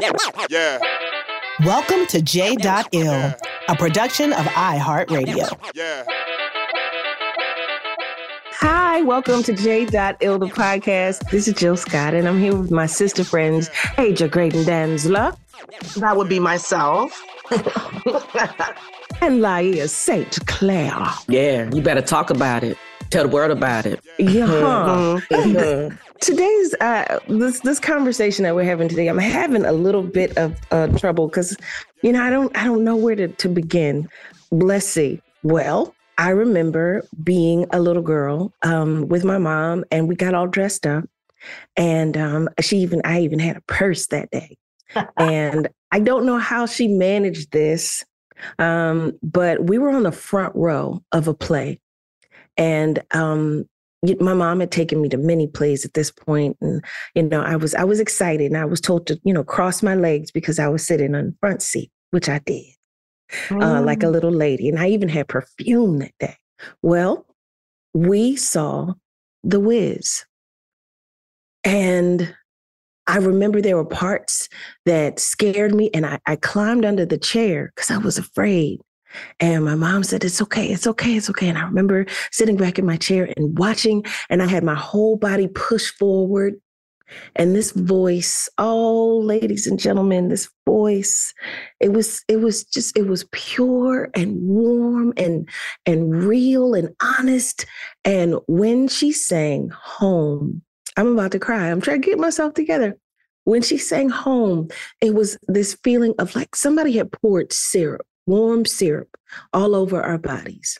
Yeah. Welcome to J.Ill, a production of iHeartRadio. Yeah. Hi, welcome to J.Ill, the podcast. This is Jill Scott, and I'm here with my sister friends, Aja Graydon Dantzler. That would be myself. and Laiya St. Clair. Yeah, you better talk about it. Tell the world about it. Yeah. Mm-hmm. Today's uh, this this conversation that we're having today, I'm having a little bit of uh, trouble because you know I don't I don't know where to, to begin. Let's see. Well, I remember being a little girl um, with my mom, and we got all dressed up, and um, she even I even had a purse that day, and I don't know how she managed this, um, but we were on the front row of a play, and um, my mom had taken me to many plays at this point and you know i was i was excited and i was told to you know cross my legs because i was sitting on the front seat which i did uh, like a mm. little lady and i even had perfume that day. Well we saw the Wiz. And i remember there were parts that scared me and i, I climbed under the chair because i was afraid and my mom said, It's okay, it's okay, it's okay. And I remember sitting back in my chair and watching, and I had my whole body pushed forward. And this voice, oh, ladies and gentlemen, this voice, it was, it was just, it was pure and warm and and real and honest. And when she sang home, I'm about to cry. I'm trying to get myself together. When she sang home, it was this feeling of like somebody had poured syrup warm syrup all over our bodies.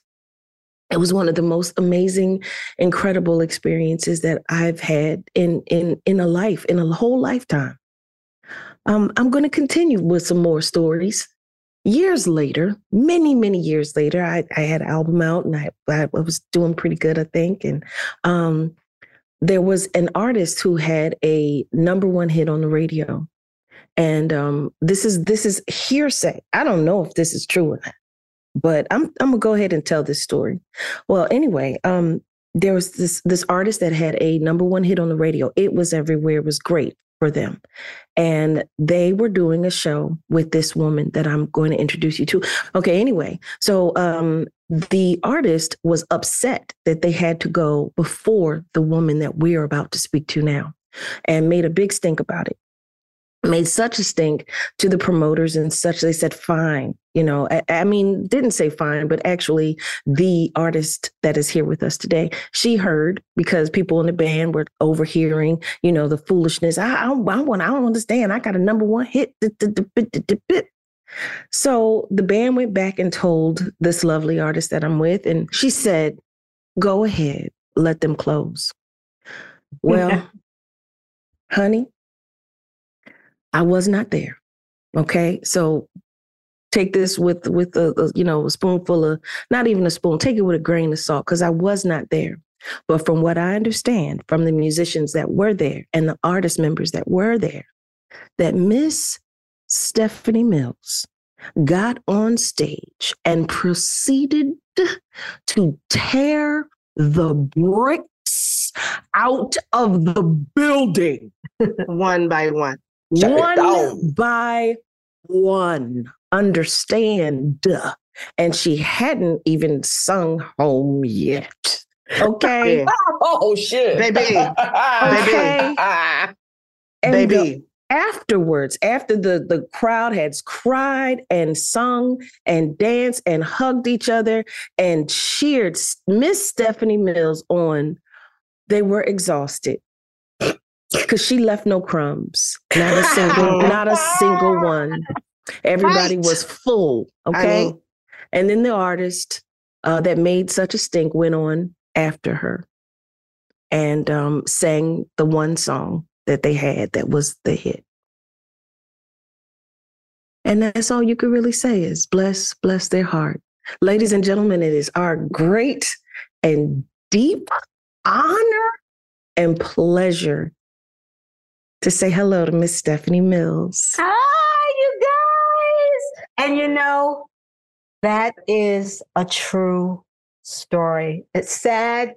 It was one of the most amazing, incredible experiences that I've had in in in a life, in a whole lifetime. Um, I'm going to continue with some more stories. Years later, many many years later, I, I had an album out and I, I was doing pretty good, I think. And um, there was an artist who had a number one hit on the radio, and um, this is this is hearsay. I don't know if this is true or not, but I'm I'm gonna go ahead and tell this story. Well, anyway, um, there was this this artist that had a number one hit on the radio. It was everywhere. It was great for them, and they were doing a show with this woman that I'm going to introduce you to. Okay, anyway, so um, the artist was upset that they had to go before the woman that we're about to speak to now, and made a big stink about it made such a stink to the promoters and such they said fine you know I, I, mean didn't say fine but actually the artist that is here with us today she heard because people in the band were overhearing you know the foolishness. I, I, I want i don't understand. I got a number one hit. So the band went back and told this lovely artist that i'm with and she said go ahead let them close. Well honey I was not there. Okay. So take this with with a, a, you know a spoonful of not even a spoon take it with a grain of salt because i was not there But from what I understand from the musicians that were there and the artist members that were there, that Miss Stephanie Mills got on stage and proceeded to tear the bricks out of the building one by one. One by one. Understand. And she hadn't even sung home yet. Okay. Yeah. Oh shit, Baby. Okay. And the- Baby. afterwards, after the, the crowd had cried and sung and danced and hugged each other and cheered Miss Stephanie Mills on, they were exhausted because she left no crumbs, not a single, not a single one. Everybody Right. was full. Okay. and then the artist uh, that made such a stink went on after her and um, sang the one song that they had that was the hit. And that's all you could really say is bless, bless their heart. Ladies and gentlemen, it is our great and deep honor and pleasure to say hello to Miss Stephanie Mills. Hi, you guys. And you know, that is a true story. It's sad,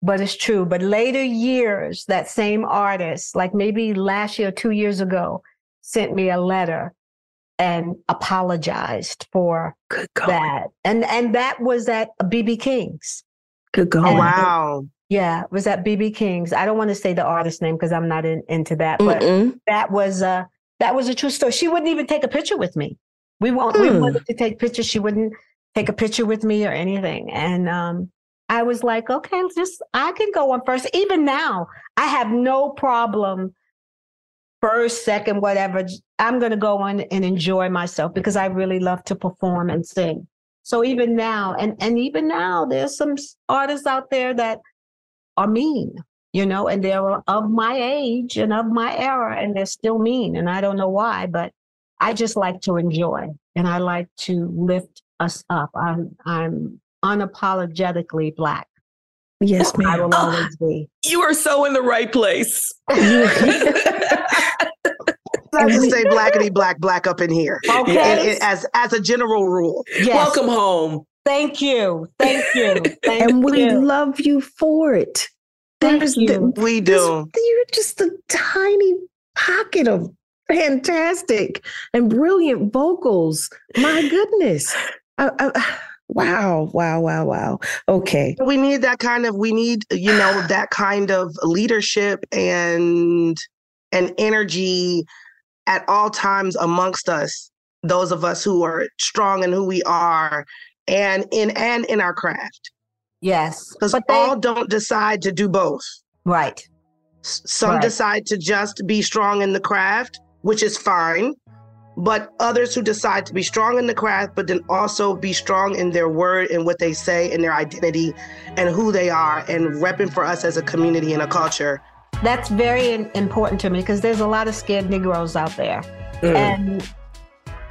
but it's true. But later years, that same artist, like maybe last year, two years ago, sent me a letter and apologized for Good that. And and that was at BB King's. Good God. oh, And- wow. Yeah, was at BB King's. I don't want to say the artist name because I'm not in, into that, but Mm-mm. that was a that was a true story. She wouldn't even take a picture with me. We want we Hmm. wanted to take pictures. She wouldn't take a picture with me or anything. And um I was like, okay, just I can go on first. Even now, I have no problem first, second, whatever. I'm gonna go on and enjoy myself because I really love to perform and sing. So even now, and and even now, there's some artists out there that are mean, you know, and they're of my age and of my era, and they're still mean. And I don't know why, but I just like to enjoy and I like to lift us up. I'm I'm unapologetically black. Yes, ma'am. I ma'am. will always be. you are so in the right place. I just say blackity black black up in here. Okay. And it- as as a general rule. Yes. Welcome home. Thank you. Thank you. Thank and we you. love you for it. Thank There's you. the- We this- do. you're just a tiny pocket of fantastic and brilliant vocals. My goodness. I- I- wow, wow, wow, wow. Okay. We need that kind of we need, you know, that kind of leadership and and energy at all times amongst us, those of us who are strong in who we are and in and in our craft. Yes. Because But they, all don't decide to do both. right. Some Right. decide to just be strong in the craft, which is fine. But others who decide to be strong in the craft, but then also be strong in their word and what they say and their identity and who they are and repping for us as a community and a culture. That's very important to me because there's a lot of scared Negroes out there. Mm. And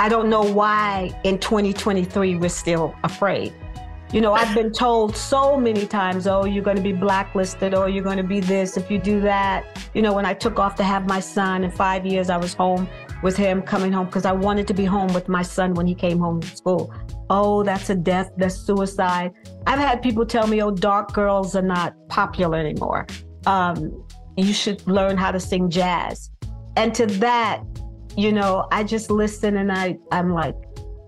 I don't know why in 2023 we're still afraid. You know, I've been told so many times, oh, you're going to be blacklisted, or you're going to be this if you do that. You know, when I took off to have my son in five years, I was home with him coming home because I wanted to be home with my son when he came home from school. Oh, that's a death, that's suicide. I've had people tell me, oh, dark girls are not popular anymore. Um, you should learn how to sing jazz. And to that, you know, I just listen and I, I'm like,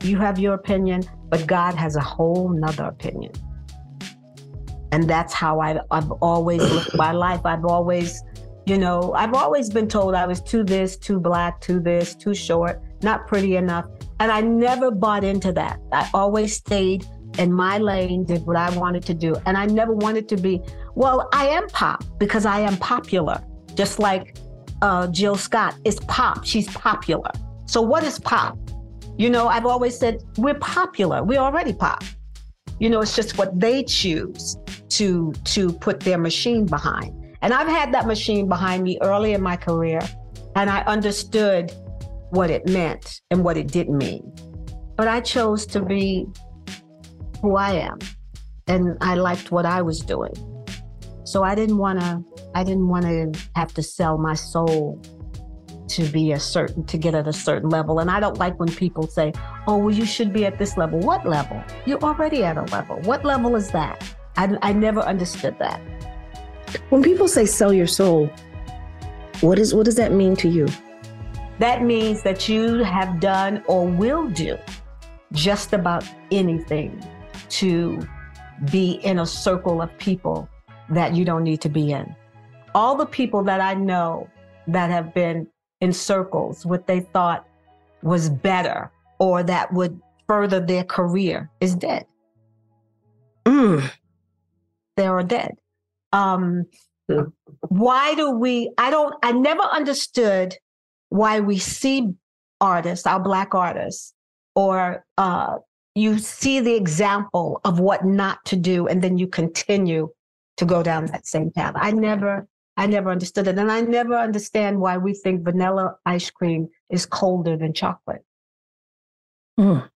you have your opinion, but God has a whole nother opinion. And that's how I, I've always lived my life. I've always, you know, I've always been told I was too this, too black, too this, too short, not pretty enough. And I never bought into that. I always stayed in my lane, did what I wanted to do. And I never wanted to be, well, I am pop because I am popular, just like uh, Jill Scott is pop. She's popular. So what is pop? You know, I've always said we're popular. We're already pop. You know, it's just what they choose to to put their machine behind. And I've had that machine behind me early in my career, and I understood what it meant and what it didn't mean. But I chose to be who I am, and I liked what I was doing. So I didn't want to I didn't want to have to sell my soul to be a certain to get at a certain level. And I don't like when people say, "Oh, well you should be at this level." What level? You're already at a level. What level is that? I I never understood that. When people say sell your soul, what is what does that mean to you? That means that you have done or will do just about anything to be in a circle of people that you don't need to be in. All the people that I know that have been in circles, what they thought was better or that would further their career is dead. Mm. They are dead. Um, why do we? I don't. I never understood why we see artists, our black artists, or uh, you see the example of what not to do, and then you continue to go down that same path. I never, I never understood it, and I never understand why we think vanilla ice cream is colder than chocolate. Mm.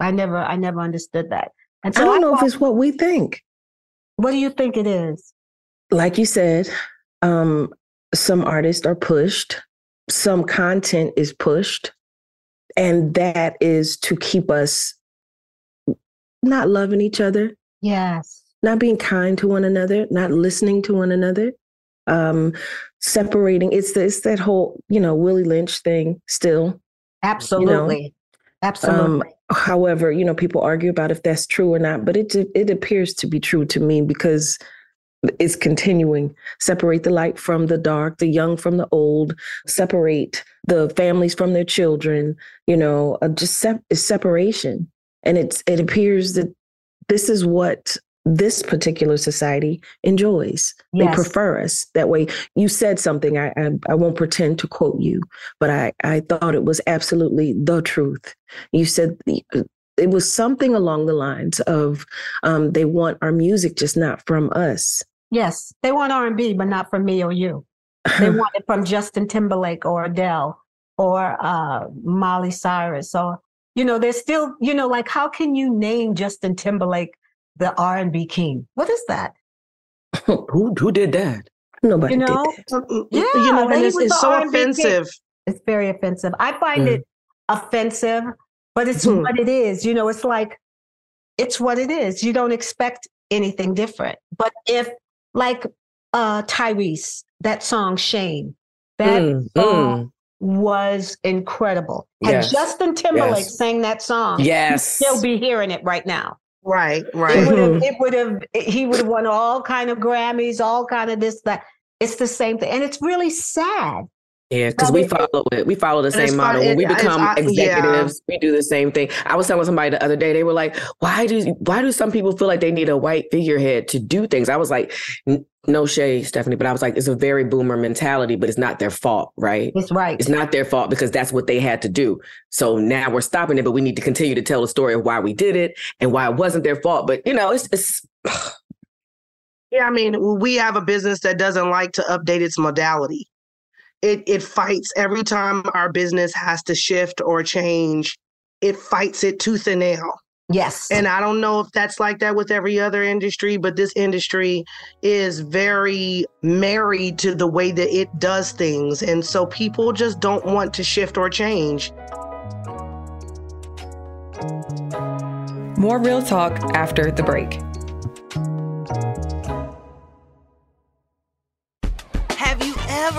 I never, I never understood that. And so I don't I know if it's what we think. What do you think it is? Like you said, um, some artists are pushed, some content is pushed, and that is to keep us not loving each other, Yes. Not being kind to one another, not listening to one another, um, separating. It's the, it's that whole you know Willie Lynch thing still. Absolutely. Absolutely. Um, however, you know, people argue about if that's true or not, but it it appears to be true to me because it's continuing. Separate the light from the dark, the young from the old. Separate the families from their children. You know, uh, just sep- separation, and it's it appears that this is what this particular society enjoys. They prefer us that way. You said something. I, I I won't pretend to quote you, but I I thought it was absolutely the truth. You said it was something along the lines of um, they want our music, just not from us. Yes, they want R and B, but not from me or you. They want it from Justin Timberlake or Adele or uh, Miley Cyrus or you know. They're still you know like how can you name Justin Timberlake the R and B king? What is that? Who who did that? Nobody You know, Mm, Yeah, you know, and it's, it's so R&B king. offensive. it's very offensive. I find Mm. it offensive, but it's Hmm. what it is. You know, it's like it's what it is. You don't expect anything different. But if like uh Tyrese, that song Shame, that Mm, song was incredible. Had Yes, Justin Timberlake yes. sang that song, Yes. you'll be hearing it right now. Right, right. Mm-hmm. it would have, he would have won all kind of Grammys, all kind of this, that. It's the same thing, and it's really sad. Yeah, because we follow it. We follow the same model. When we become I- yeah. executives, we do the same thing. I was telling somebody the other day, they were like, "Why do why do some people feel like they need a white figurehead to do things?" I was like, "No shade, Stephanie," but I was like, "It's a very boomer mentality, but it's not their fault, right? It's right. It's not their fault because that's what they had to do. So now we're stopping it, but we need to continue to tell the story of why we did it and why it wasn't their fault. But you know, it's it's Yeah, I mean, we have a business that doesn't like to update its modality. It it fights every time our business has to shift or change. It fights it tooth and nail. yes. And I don't know if that's like that with every other industry, but this industry is very married to the way that it does things. And so people just don't want to shift or change. More real talk after the break.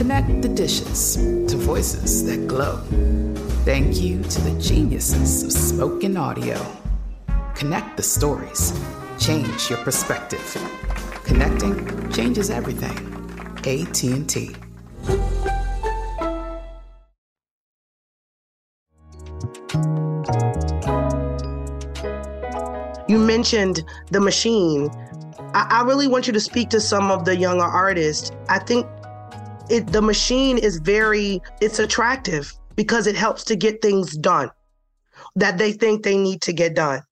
Connect the dishes to voices that glow. Thank you to the geniuses of spoken audio. Connect the stories. Change your perspective. Connecting changes everything. AT&T. You mentioned the machine. I, I, really want you to speak to some of the younger artists. I think it the machine is very it's attractive because it helps to get things done that they think they need to get done.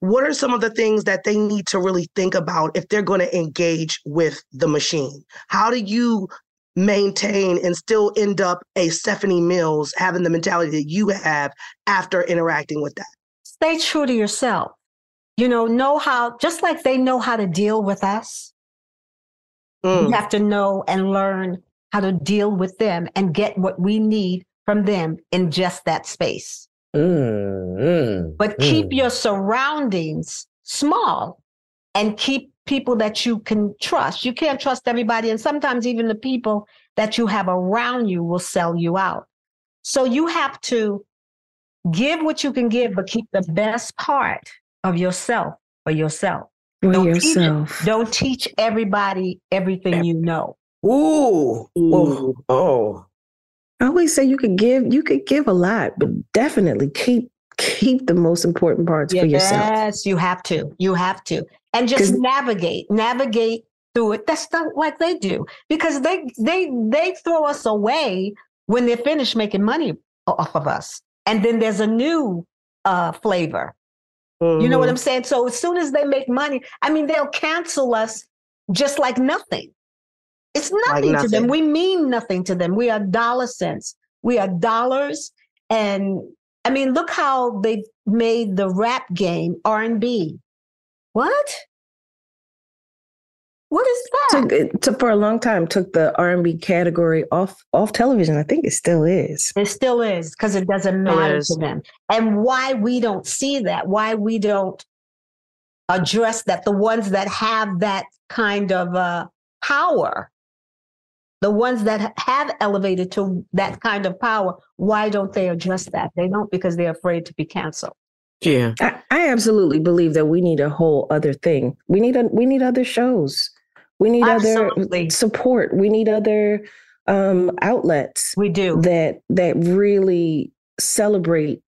What are some of the things that they need to really think about if they're going to engage with the machine? How do you maintain and still end up a Stephanie Mills having the mentality that you have after interacting with that? Stay true to yourself you know, know how, just like they know how to deal with us, mm. we have to know and learn how to deal with them and get what we need from them in just that space. Mm, mm, but keep mm. your surroundings small and keep people that you can trust. You can't trust everybody. And sometimes even the people that you have around you will sell you out. So you have to give what you can give, but keep the best part of yourself for yourself. For don't yourself. Teach, don't teach everybody everything you know. Ooh. Ooh. Oh. I always say you could give you could give a lot, but definitely keep keep the most important parts yes, for yourself. Yes, you have to. You have to. And just navigate, navigate through it. That's not like they do because they they they throw us away when they're finished making money off of us. And then there's a new uh, flavor Mm-hmm. You know what mm-hmm. I'm saying? So as soon as they make money, I mean, they'll cancel us just like nothing. It's nothing, like nothing, to them. We mean nothing to them. We are dollar cents. We are dollars. And I mean, look how they made the rap game R&B. What? What is that? Took, it took for a long time. Took the R and B category off off television. I think it still is. It still is because it doesn't matter it to them. And why we don't see that? Why we don't address that? The ones that have that kind of uh, power, the ones that have elevated to that kind of power, why don't they address that? They don't because they're afraid to be canceled. Yeah, I, I absolutely believe that we need a whole other thing. We need a we need other shows we need Absolutely. other support. We need other um, outlets. We do that that really celebrate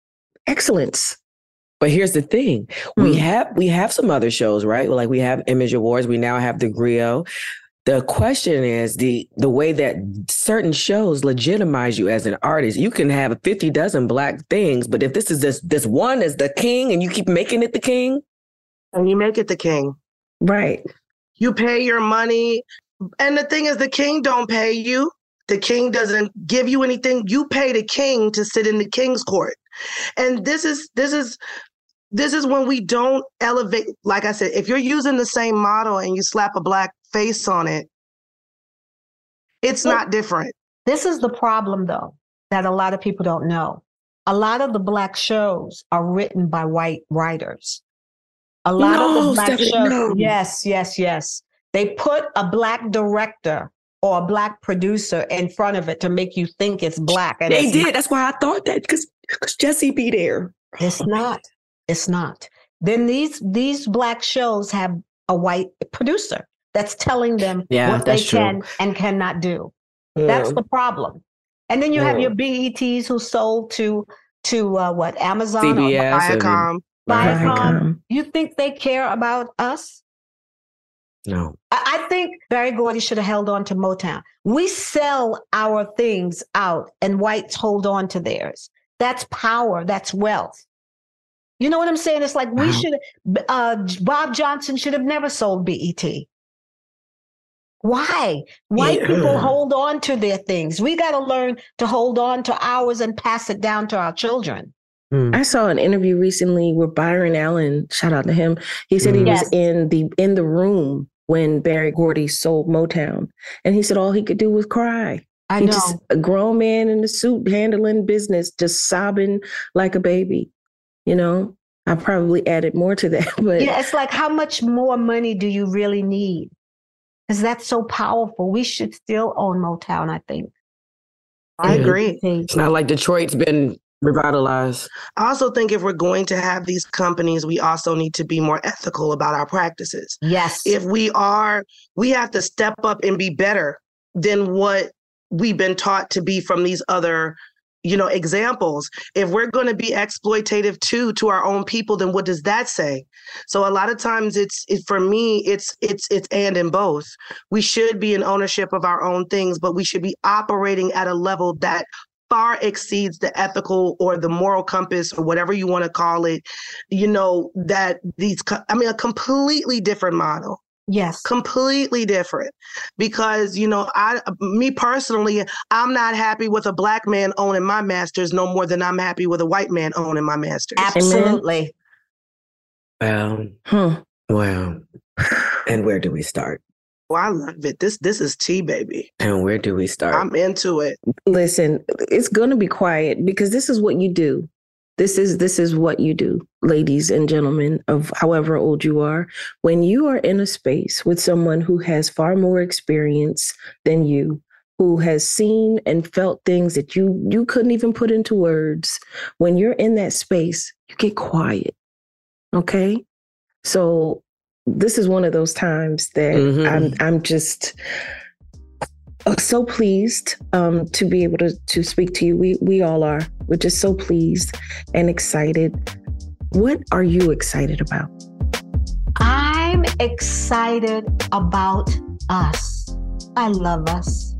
excellence. But here's the thing: mm. we hmm. have we have some other shows, right? Like we have Image Awards. We now have the Grio. The question is the the way that certain shows legitimize you as an artist. You can have 50 dozen black things, but if this is this this one is the king and you keep making it the king. And you make it the king. Right. You pay your money. And the thing is, the king don't pay you. The king doesn't give you anything. You pay the king to sit in the king's court. And this is this is this is when we don't elevate. Like I said, if you're using the same model and you slap a black face on it, it's well, not different. This is the problem, though, that a lot of people don't know. A lot of the black shows are written by white writers. A lot no, of the black shows. No. Yes, yes, yes. They put a black director or a black producer in front of it to make you think it's black. And they did. Not. That's why I thought that because Jesse be there. It's not. It's not. Then these these black shows have a white producer that's telling them yeah, what they can true. and cannot do. Mm. That's the problem. And then you mm. have your BETs who sold to to uh, what Amazon CBS or Viacom. Viacom, you think they care about us? No. I, I think Berry Gordy should have held on to Motown. We sell our things out and whites hold on to theirs. That's power, that's wealth. You know what I'm saying? It's like we wow. should, uh, Bob Johnson should have never sold BET. Why? White Yeah. people hold on to their things. We got to learn to hold on to ours and pass it down to our children. Hmm. I saw an interview recently where Byron Allen, shout out to him, he said he Yes. was in the in the room when Berry Gordy sold Motown. And he said all he could do was cry. I he know. just a grown man in the suit handling business, just sobbing like a baby. You know, I probably added more to that, but yeah, it's like how much more money do you really need? Because that's so powerful. We should still own Motown, I think. I agree. It's not like Detroit's been revitalized. I also think if we're going to have these companies, we also need to be more ethical about our practices. Yes. If we are, we have to step up and be better than what we've been taught to be from these other you know examples. If we're going to be exploitative too to our own people then what does that say? So a lot of times it's it, for me it's it's it's and in both. We should be in ownership of our own things but we should be operating at a level that far exceeds the ethical or the moral compass or whatever you want to call it you know that these i mean a completely different model Yes. completely different because you know i me personally i'm not happy with a black man owning my masters no more than i'm happy with a white man owning my masters Absolutely. Wow. Huh. Wow. And where do we start? well i love it this this is tea baby And where do we start? i'm into it listen, it's going to be quiet because this is what you do. This is this is what you do, ladies and gentlemen of however old you are. When you are in a space with someone who has far more experience than you, who has seen and felt things that you you couldn't even put into words, when you're in that space, you get quiet. Okay? So this is one of those times that Mhm. I'm I'm just so pleased um, to be able to to speak to you. We we all are. We're just so pleased and excited. What are you excited about? I'm excited about us. I love us.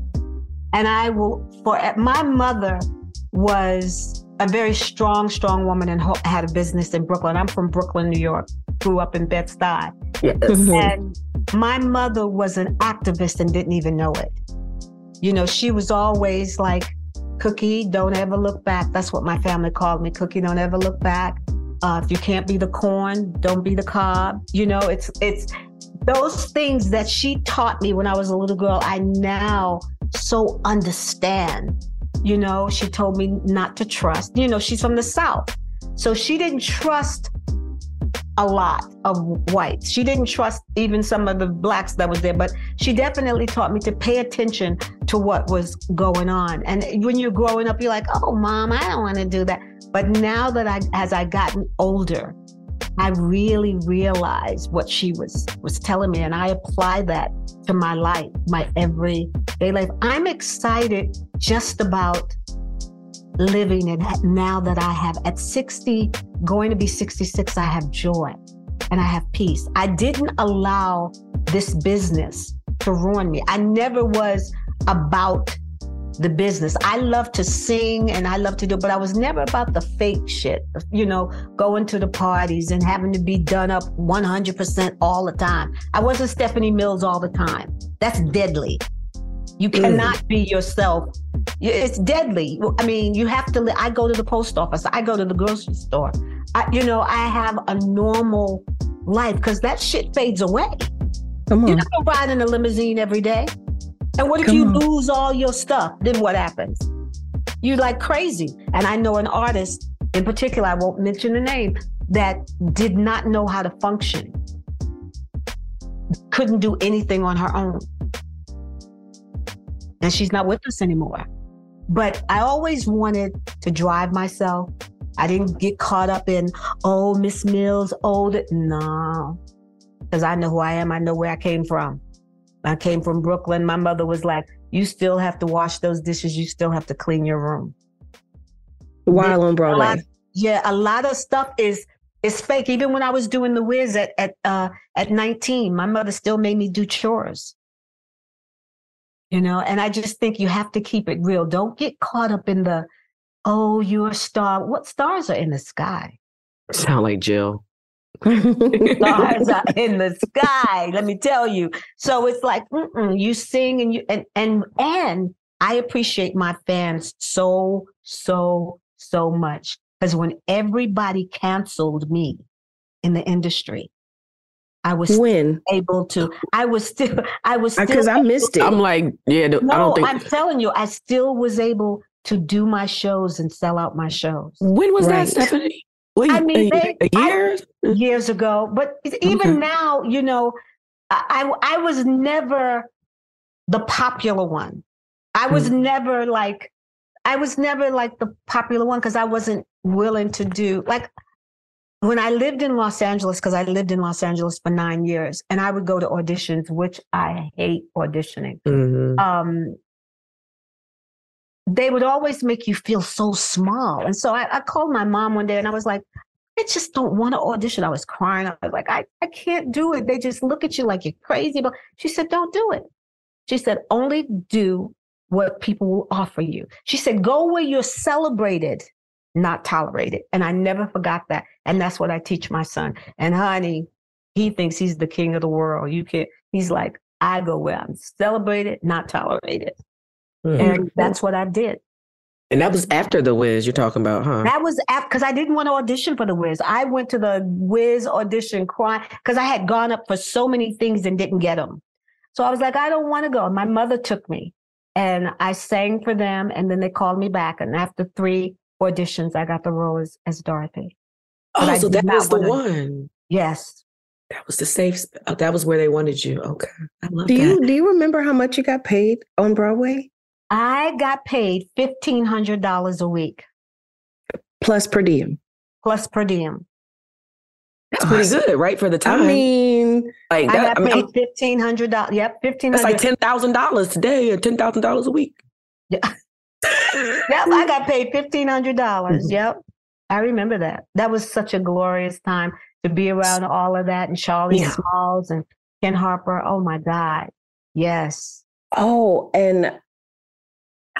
And I will, for my mother was a very strong, strong woman and had a business in Brooklyn. I'm from Brooklyn, New York, grew up in Bed-Stuy. Yes. And my mother was an activist and didn't even know it. You know, she was always like, Cookie, don't ever look back. That's what my family called me. Cookie, don't ever look back. Uh, if you can't be the corn, don't be the cob. You know, it's it's those things that she taught me when I was a little girl. I now so understand. You know, she told me not to trust. You know, she's from the South, so she didn't trust a lot of whites. She didn't trust even some of the blacks that was there, but she definitely taught me to pay attention to what was going on. And when you're growing up, you're like, "Oh, mom, I don't want to do that." But now that I, as I gotten older, I really realized what she was was telling me, and I apply that to my life, my everyday life. I'm excited just about living and now that I have at 60, going to be 66, I have joy and I have peace. I didn't allow this business to ruin me. I never was about the business. I love to sing and I love to do, but I was never about the fake shit, you know, going to the parties and having to be done up 100% all the time. I wasn't Stephanie Mills all the time. That's deadly. You mm. cannot be yourself. It's deadly. I mean, you have to. li- I go to the post office. I go to the grocery store. I, you know, I have a normal life because that shit fades away. Come on. You're not gonna ride in a limousine every day. And what if Come you on. lose all your stuff? Then what happens? You're like crazy. And I know an artist in particular, I won't mention the name, that did not know how to function. Couldn't do anything on her own. And she's not with us anymore. But I always wanted to drive myself. I didn't get caught up in, oh, Miss Mills, oh, that. No. Because I know who I am. I know where I came from. I came from Brooklyn. My mother was like, you still have to wash those dishes. You still have to clean your room. While on A lot- Broadway. yeah, a lot of stuff is is fake. Even when I was doing the Wiz at at uh, at 19, my mother still made me do chores. You know, and I just think you have to keep it real. Don't get caught up in the, oh, you're a star. What stars are in the sky? Sound like Jill. stars are in the sky. Let me tell you. So it's like you sing and you and and and I appreciate my fans so so so much because when everybody canceled me in the industry, I was when able to. I was still. I was still because I missed it. I'm like, yeah. No, I don't think. I'm telling you, I still was able to do my shows and sell out my shows. When was right. that, Stephanie? Wait, I mean, a, they, a? I, years ago. But even okay. now, you know, I I was never the popular one. I was mm. never like, I was never like the popular one because I wasn't willing to do like when I lived in Los Angeles, because I lived in Los Angeles for nine years, and I would go to auditions, which I hate auditioning. Mm-hmm. Um, they would always make you feel so small. And so I, I, called my mom one day and I was like, I just don't want to audition. I was crying. I was like, I, I can't do it. They just look at you like you're crazy. But she said, don't do it. She said, only do what people will offer you. She said, go where you're celebrated not tolerated. And I never forgot that. And that's what I teach my son. And honey, he thinks he's the king of the world. You can't, he's like, I go where I'm celebrated, not tolerated. Mm-hmm. And that's what I did. And that was after the Wiz you're talking about, huh? That was after because I didn't want to audition for the Wiz. I went to the Wiz audition crying because I had gone up for so many things and didn't get them. So I was like, I don't want to go. My mother took me and I sang for them. And then they called me back. And after three auditions, I got the role as, as Dorothy. But oh, so that was the one. Yes. That was the safe. Uh, that was where they wanted you. Okay, I love do that. you do you remember how much you got paid on Broadway? I got paid fifteen hundred dollars a week, plus per diem. Plus per diem. That's pretty good, right? For the time. I mean, like that, I got I mean, paid fifteen hundred dollars. Yep, fifteen. That's like ten thousand dollars today, or ten thousand dollars a week. Yeah. yep, I got paid fifteen hundred dollars. Mm-hmm. Yep, I remember that. That was such a glorious time to be around all of that and Charlie yeah. Smalls and Ken Harper. Oh my God, yes. Oh, and I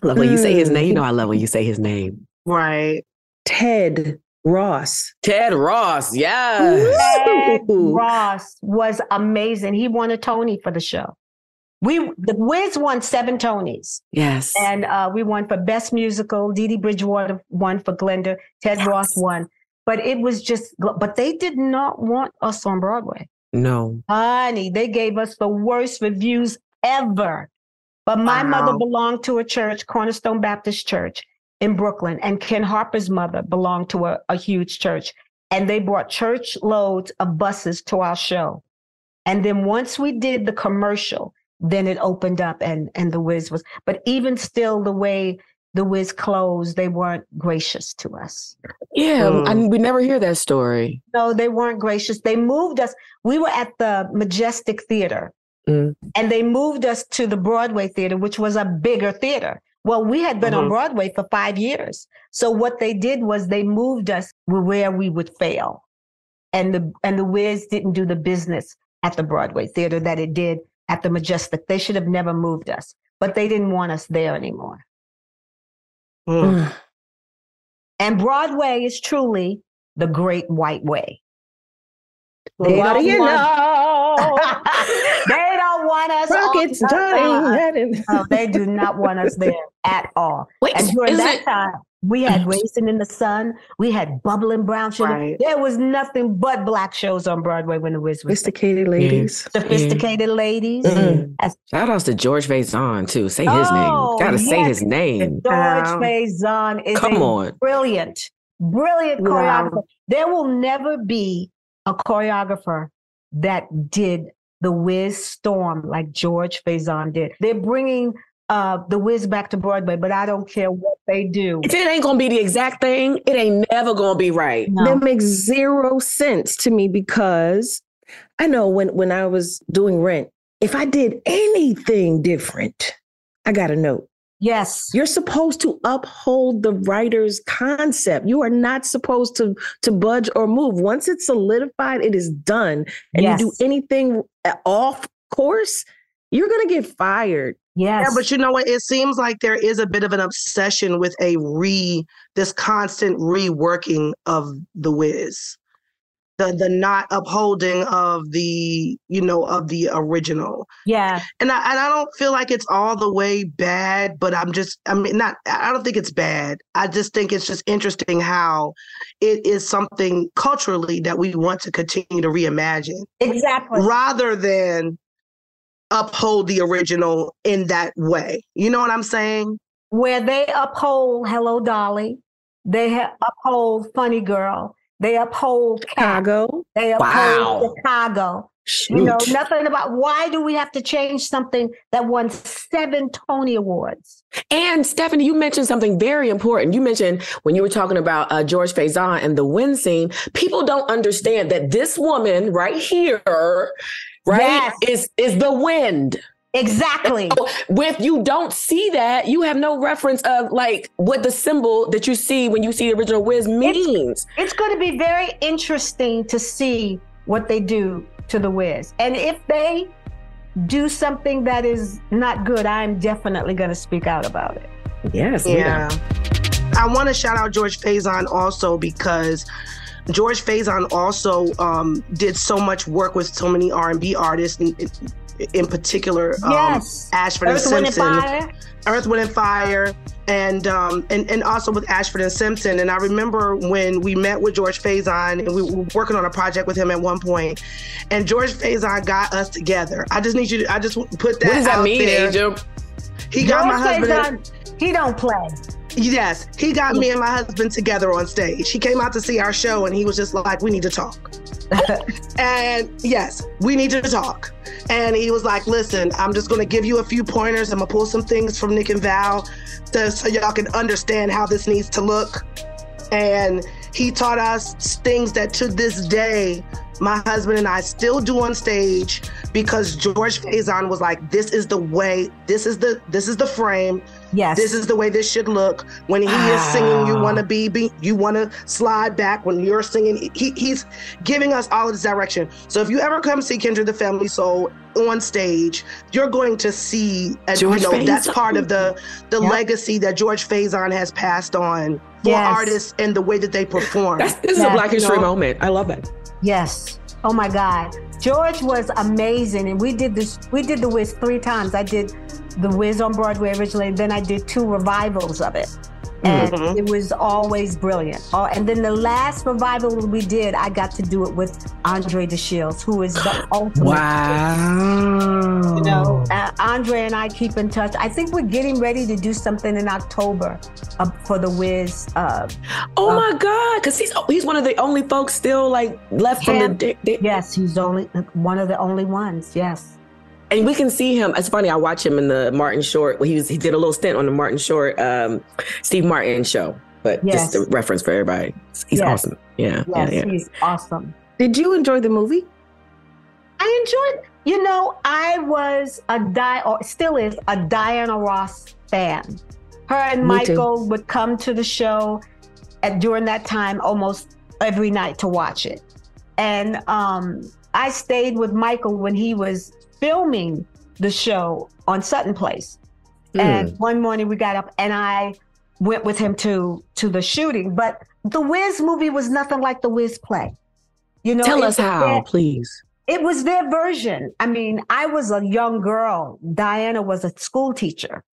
love when you say his name. You know, I love when you say his name. Right, Ted Ross. Ted Ross, yeah. Ted Ross was amazing. He won a Tony for the show. We the Wiz won seven Tonys. Yes. And uh, we won for Best Musical. Dee Dee Bridgewater won for Glinda. Ted yes. Ross won. But it was just but they did not want us on Broadway. No. Honey, they gave us the worst reviews ever. But my wow. mother belonged to a church, Cornerstone Baptist Church in Brooklyn, and Ken Harper's mother belonged to a, a huge church. And they brought church loads of buses to our show. And then once we did the commercial, then it opened up and and the Wiz was but even still the way the Wiz closed they weren't gracious to us. Yeah um, and we never hear that story. No they weren't gracious. They moved us we were at the majestic theater. Mm. and they moved us to the broadway theater which was a bigger theater. Well we had been uh-huh. on broadway for five years. So what they did was they moved us where we would fail. And the and the Wiz didn't do the business at the broadway theater that it did at the Majestic. They should have never moved us, but they didn't want us there anymore. Mm. and Broadway is truly the great white way. They what do you want, know? they don't want us. Rockets dying. Oh, they do not want us there at all. Wait, and during that it, time, we had Raisin in the Sun. We had Bubbling Brown Sugar. Right. There was nothing but black shows on Broadway when the Wiz was. Sophisticated ladies. Sophisticated yeah. ladies. Mm-hmm. Shout out to George Faison too. Say his oh, name. Gotta yes. say his name. George wow. Faison is Come on. brilliant, brilliant choreographer. Wow. There will never be a choreographer that did the Wiz Storm like George Faison did. They're bringing uh, the Wiz back to Broadway, but I don't care what they do. If it ain't gonna be the exact thing, it ain't never gonna be right. No. That makes zero sense to me because I know when when I was doing Rent, if I did anything different, I got a note. Yes. You're supposed to uphold the writer's concept. You are not supposed to to budge or move. Once it's solidified, it is done. And yes. you do anything off course, you're going to get fired. Yes. Yeah, but you know what? It seems like there is a bit of an obsession with a re this constant reworking of the Wiz. the the not upholding of the you know of the original Yeah. and I, and I don't feel like it's all the way bad but i'm just i mean not i don't think it's bad i just think it's just interesting how it is something culturally that we want to continue to reimagine Exactly. rather than uphold the original in that way you know what i'm saying Where they uphold Hello Dolly, they ha- uphold Funny Girl, they uphold Chicago. they uphold Wow. Chicago. You know, nothing about why do we have to change something that won seven Tony Awards? And Stephanie, you mentioned something very important. You mentioned when you were talking about uh, George Faison and the wind scene, people don't understand that this woman right here, right, Yes. is is the wind. Exactly. So With you don't see that, you have no reference of like what the symbol that you see when you see the original Wiz means. It's going to be very interesting to see what they do to the Wiz. And if they do something that is not good, I'm definitely going to speak out about it. Yes. Yeah. I want to shout out George Faison also because George Faison also um, did so much work with so many R&B artists, in, in particular um, Yes. Ashford Earth, and Wind, and Simpson. Fire. Earth, Wind, and Fire, and um, and and also with Ashford and Simpson. And I remember when we met with George Faison, and we were working on a project with him at one point, and George Faison got us together. I just need you to, I just put that. What does that out mean, there. Angel? He got my husband. Faison, he don't play. Yes, he got me and my husband together on stage. He came out to see our show and he was just like, "We need to talk." and yes, we need to talk. And he was like, "Listen, I'm just going to give you a few pointers. I'm going to pull some things from Nick and Val to, so y'all can understand how this needs to look." And he taught us things that to this day my husband and I still do on stage because George Faison was like, "This is the way. This is the this is the frame. Yes. This is the way this should look. When he is singing, you want to ah. be, be you want to slide back. When you're singing, he, he's giving us all of this direction. So if you ever come see Kindred the Family Soul on stage, you're going to see, and you know that's part of the the Yep. legacy that George Faison has passed on for Yes. artists and the way that they perform. That's, this is a Black you History know. moment. I love that. Yes. Oh my God. George was amazing. And we did this, we did the Wiz three times. I did the Wiz on Broadway originally, and then I did two revivals of it. And Mhm. it was always brilliant. Oh, and then the last revival we did, I got to do it with Andre DeShields, who is the ultimate. Wow. You know, uh, Andre and I keep in touch. I think we're getting ready to do something in October uh, for the Wiz. Uh, Oh Uh, my God! Because he's he's one of the only folks still like left from the. Him. da- da- yes, he's only one of the only ones. Yes. And we can see him. It's funny. I watch him in the Martin Short. He was he did a little stint on the Martin Short, um, Steve Martin show. But Yes. just a reference for everybody. He's Yes. awesome. Yeah, Yes, yeah, yeah. he's awesome. Did you enjoy the movie? I enjoyed, you know, I was a Di or still is a Diana Ross fan. Her and Me too. Michael would come to the show at during that time almost every night to watch it. And um, I stayed with Michael when he was filming the show on Sutton Place. And hmm. one morning we got up and I went with him to to the shooting. But the Wiz movie was nothing like the Wiz play. You know, Tell us how, their- please. it was their version. I mean, I was a young girl. Diana was a school teacher.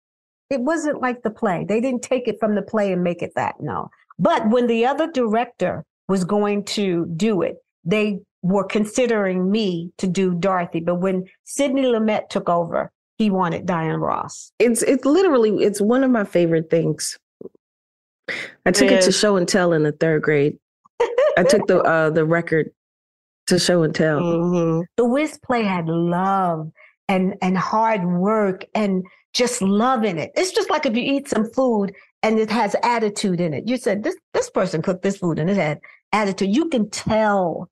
It wasn't like the play. They didn't take it from the play and make it that. No. But when the other director was going to do it, they were considering me to do Dorothy. But when Sidney Lumet took over, he wanted Diana Ross. It's it's literally it's one of my favorite things. I took it to show and tell in the third grade. I took the uh the record to show and tell. Mhm. the Wiz play had love and and hard work and just loving it. It's just like if you eat some food and it has attitude in it. You said this this person cooked this food and it had attitude. You can tell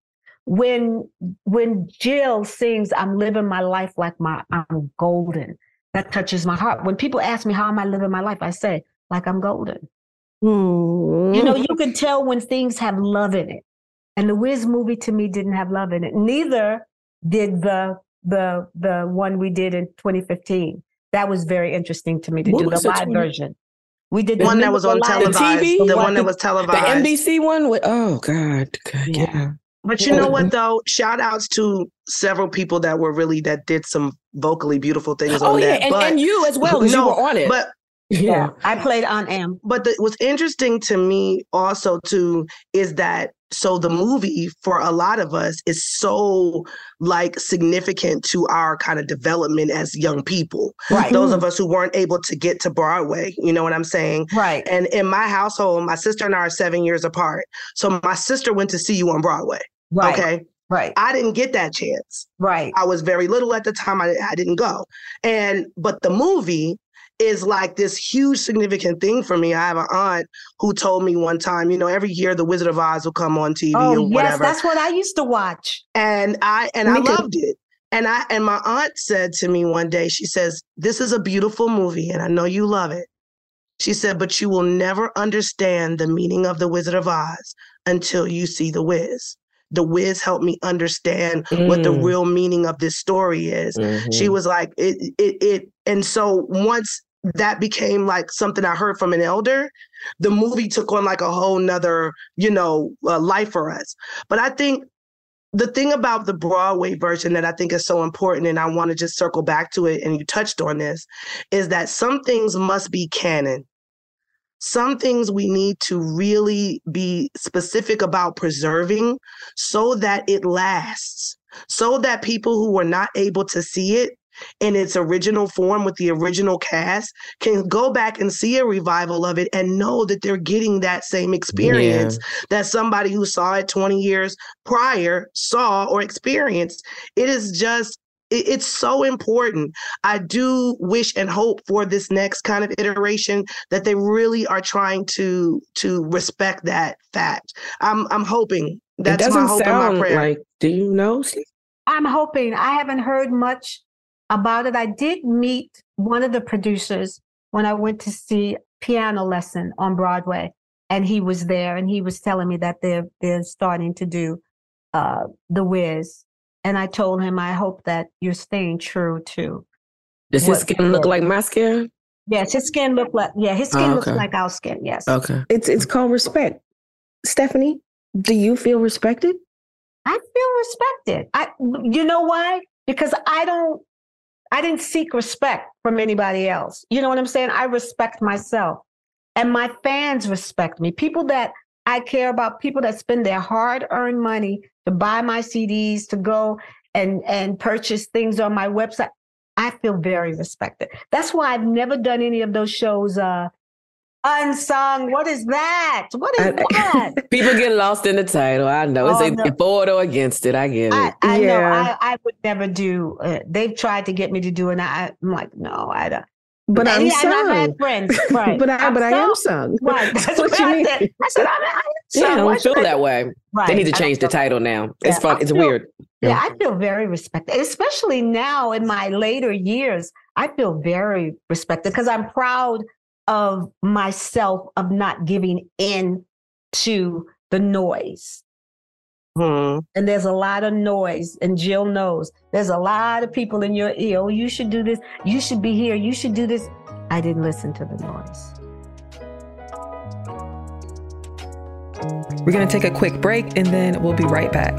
when when Jill sings "I'm living my life like my I'm golden." That touches my heart. When people ask me how am I living my life, I say like I'm golden. Hmm. You know, you can tell when things have love in it. And the Wiz movie to me didn't have love in it. Neither did the the the one we did in 2015. That was very interesting to me to What do the live 20 version. We did The one that was on live- televised. TV? The The one one- that was televised. The. NBC one with oh God, God Yeah. yeah. But you know what though? Shout outs to several people that were really that did some vocally beautiful things Oh on yeah, that. and, but and you as well, because you were on it. But yeah. I played on Em. but the, what's interesting to me also too is that so the movie for a lot of us is so like significant to our kind of development as young people Right. those of us who weren't able to get to broadway you know what i'm saying Right. and in my household my sister and i are seven years apart so my sister went to see you on broadway Right. okay Right. i didn't get that chance Right. I was very little at the time. I, I didn't go. And but the movie is like this huge significant thing for me. I have an aunt who told me one time, you know, every year the Wizard of Oz will come on TV Oh or yes, whatever. that's what I used to watch. and I and I too. loved it. And I and my aunt said to me one day, she says, This is a beautiful movie, and I know you love it. She said, but you will never understand the meaning of the Wizard of Oz until you see the Wiz. The Wiz helped me understand what the Mm. real meaning of this story is. She Mhm. was like, it, it, it, and so once that became like something I heard from an elder, the movie took on like a whole nother, you know, uh, life for us. But I think the thing about the Broadway version that I think is so important, and I want to just circle back to it, and you touched on this, is that some things must be canon. Some things we need to really be specific about preserving so that it lasts, so that people who were not able to see it in its original form with the original cast can go back and see a revival of it and know that they're getting that same experience that somebody who saw it 20 years prior saw or experienced. It is just it's so important. I do wish and hope for this next kind of iteration that they really are trying to to respect that fact. I'm I'm hoping. That's it my doesn't hope and my sound prayer. like. Do you know? I'm hoping. I haven't heard much about it. I did meet one of the producers when I went to see Piano Lesson on Broadway, and he was there, and he was telling me that they're they're starting to do uh, the Wiz, and I told him I hope that you're staying true to. Does his skin look like my skin? Yes, his skin looked like yeah, his skin Oh, looks like our skin. Yes, Okay. It's it's called respect. Stephanie, do you feel respected? I feel respected. I, you know why? Because I don't, I didn't seek respect from anybody else. You know what I'm saying? I respect myself, and my fans respect me. People that I care about, people that spend their hard-earned money to buy my CDs, to go and and purchase things on my website. I feel very respected. That's why I've never done any of those shows. Uh, unsung. What is that? What is that? People get lost in the title. I know. It's Oh, a no. for it or against it. I get it. I, I know I, I would never do. Uh, they've tried to get me to do it. And I, I'm like, no, I don't. But And I'm yeah, and I've sung. had friends, right? but I I'm but I am sung. sung. Right. That's what what you I mean. said. I said, I'm, I'm yeah, I don't feel that way. Right. They need to change the title now. It's fun. I It's feel- weird. Yeah, I feel very respected, especially now in my later years. I feel very respected because I'm proud of myself of not giving in to the noise. Hmm. And there's a lot of noise, and Jill knows there's a lot of people in your ear. Oh, you should do this. You should be here. You should do this. I didn't listen to the noise. We're going to take a quick break and then we'll be right back.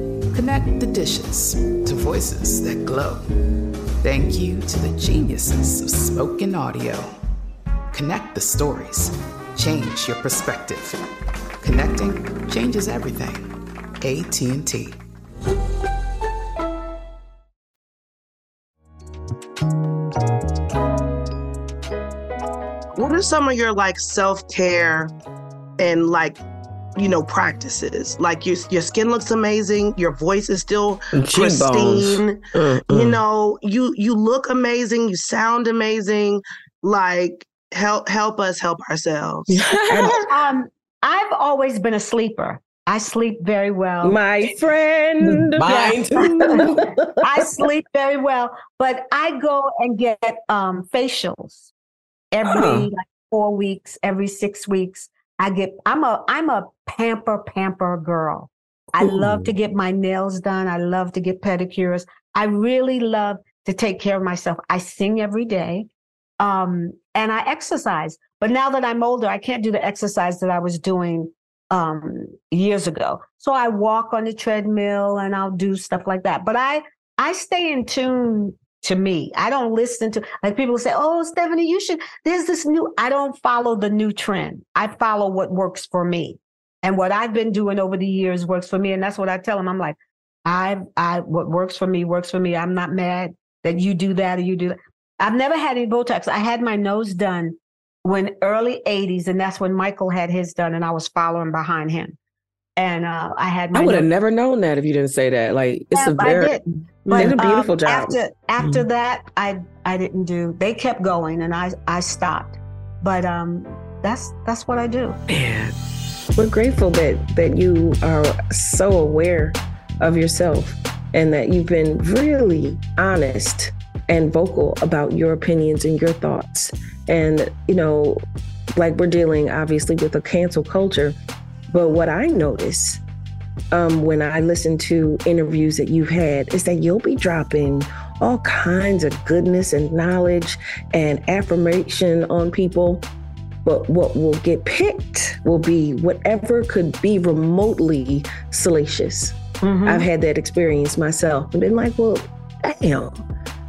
Connect the dishes to voices that glow. Thank you to the geniuses of spoken audio. Connect the stories. Change your perspective. Connecting changes everything. AT&T. What are some of your like self-care and like you know practices. Like your, your skin looks amazing. Your voice is still pristine. Mm, you know you you look amazing. You sound amazing. Like help help us help ourselves. Um, I've always been a sleeper. I sleep very well. My friend. Mine I sleep very well, but I go and get um, facials every Huh. like four weeks, every six weeks. I get. I'm a. I'm a pamper pamper girl. I love to get my nails done. I love to get pedicures. I really love to take care of myself. I sing every day, um, and I exercise. But now that I'm older, I can't do the exercise that I was doing um, years ago. So I walk on the treadmill and I'll do stuff like that. But I I stay in tune to me. I don't listen to like people say, "Oh, Stephanie, you should." There's this new. I don't follow the new trend. I follow what works for me, and what I've been doing over the years works for me. And that's what I tell them. I'm like, I I what works for me works for me. I'm not mad that you do that or you do that. I've never had any Botox. I had my nose done when early 80s, and that's when Michael had his done, and I was following behind him. And uh, I had I would have never known that if you didn't say that. Like it's Yeah, a very did. you did a beautiful um, job. After after that, I I didn't do. They kept going, and I I stopped. But um, that's that's what I do. Yeah. We're grateful that that you are so aware of yourself and that you've been really honest and vocal about your opinions and your thoughts. And you know, like we're dealing obviously with a cancel culture, but what I notice um, when I listen to interviews that you've had is that you'll be dropping all kinds of goodness and knowledge and affirmation on people. But what will get picked will be whatever could be remotely salacious. I've had that experience myself and been like, well, damn,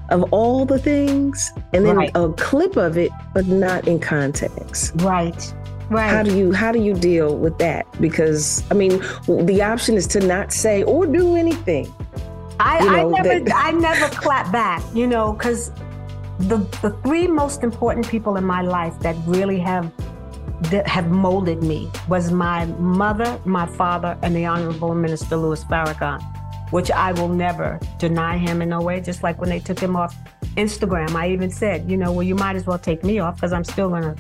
of all the things, and then Right. a clip of it, but not in context. Right. Right. How do you how do you deal with that? Because I mean, the option is to not say or do anything. I, you I never that- I never clap back, you know, because the the three most important people in my life that really have that have molded me was my mother, my father, and the Honorable Minister Louis Farrakhan, which I will never deny him in no way. Just like when they took him off Instagram, I even said, you know, well, you might as well take me off because I'm still gonna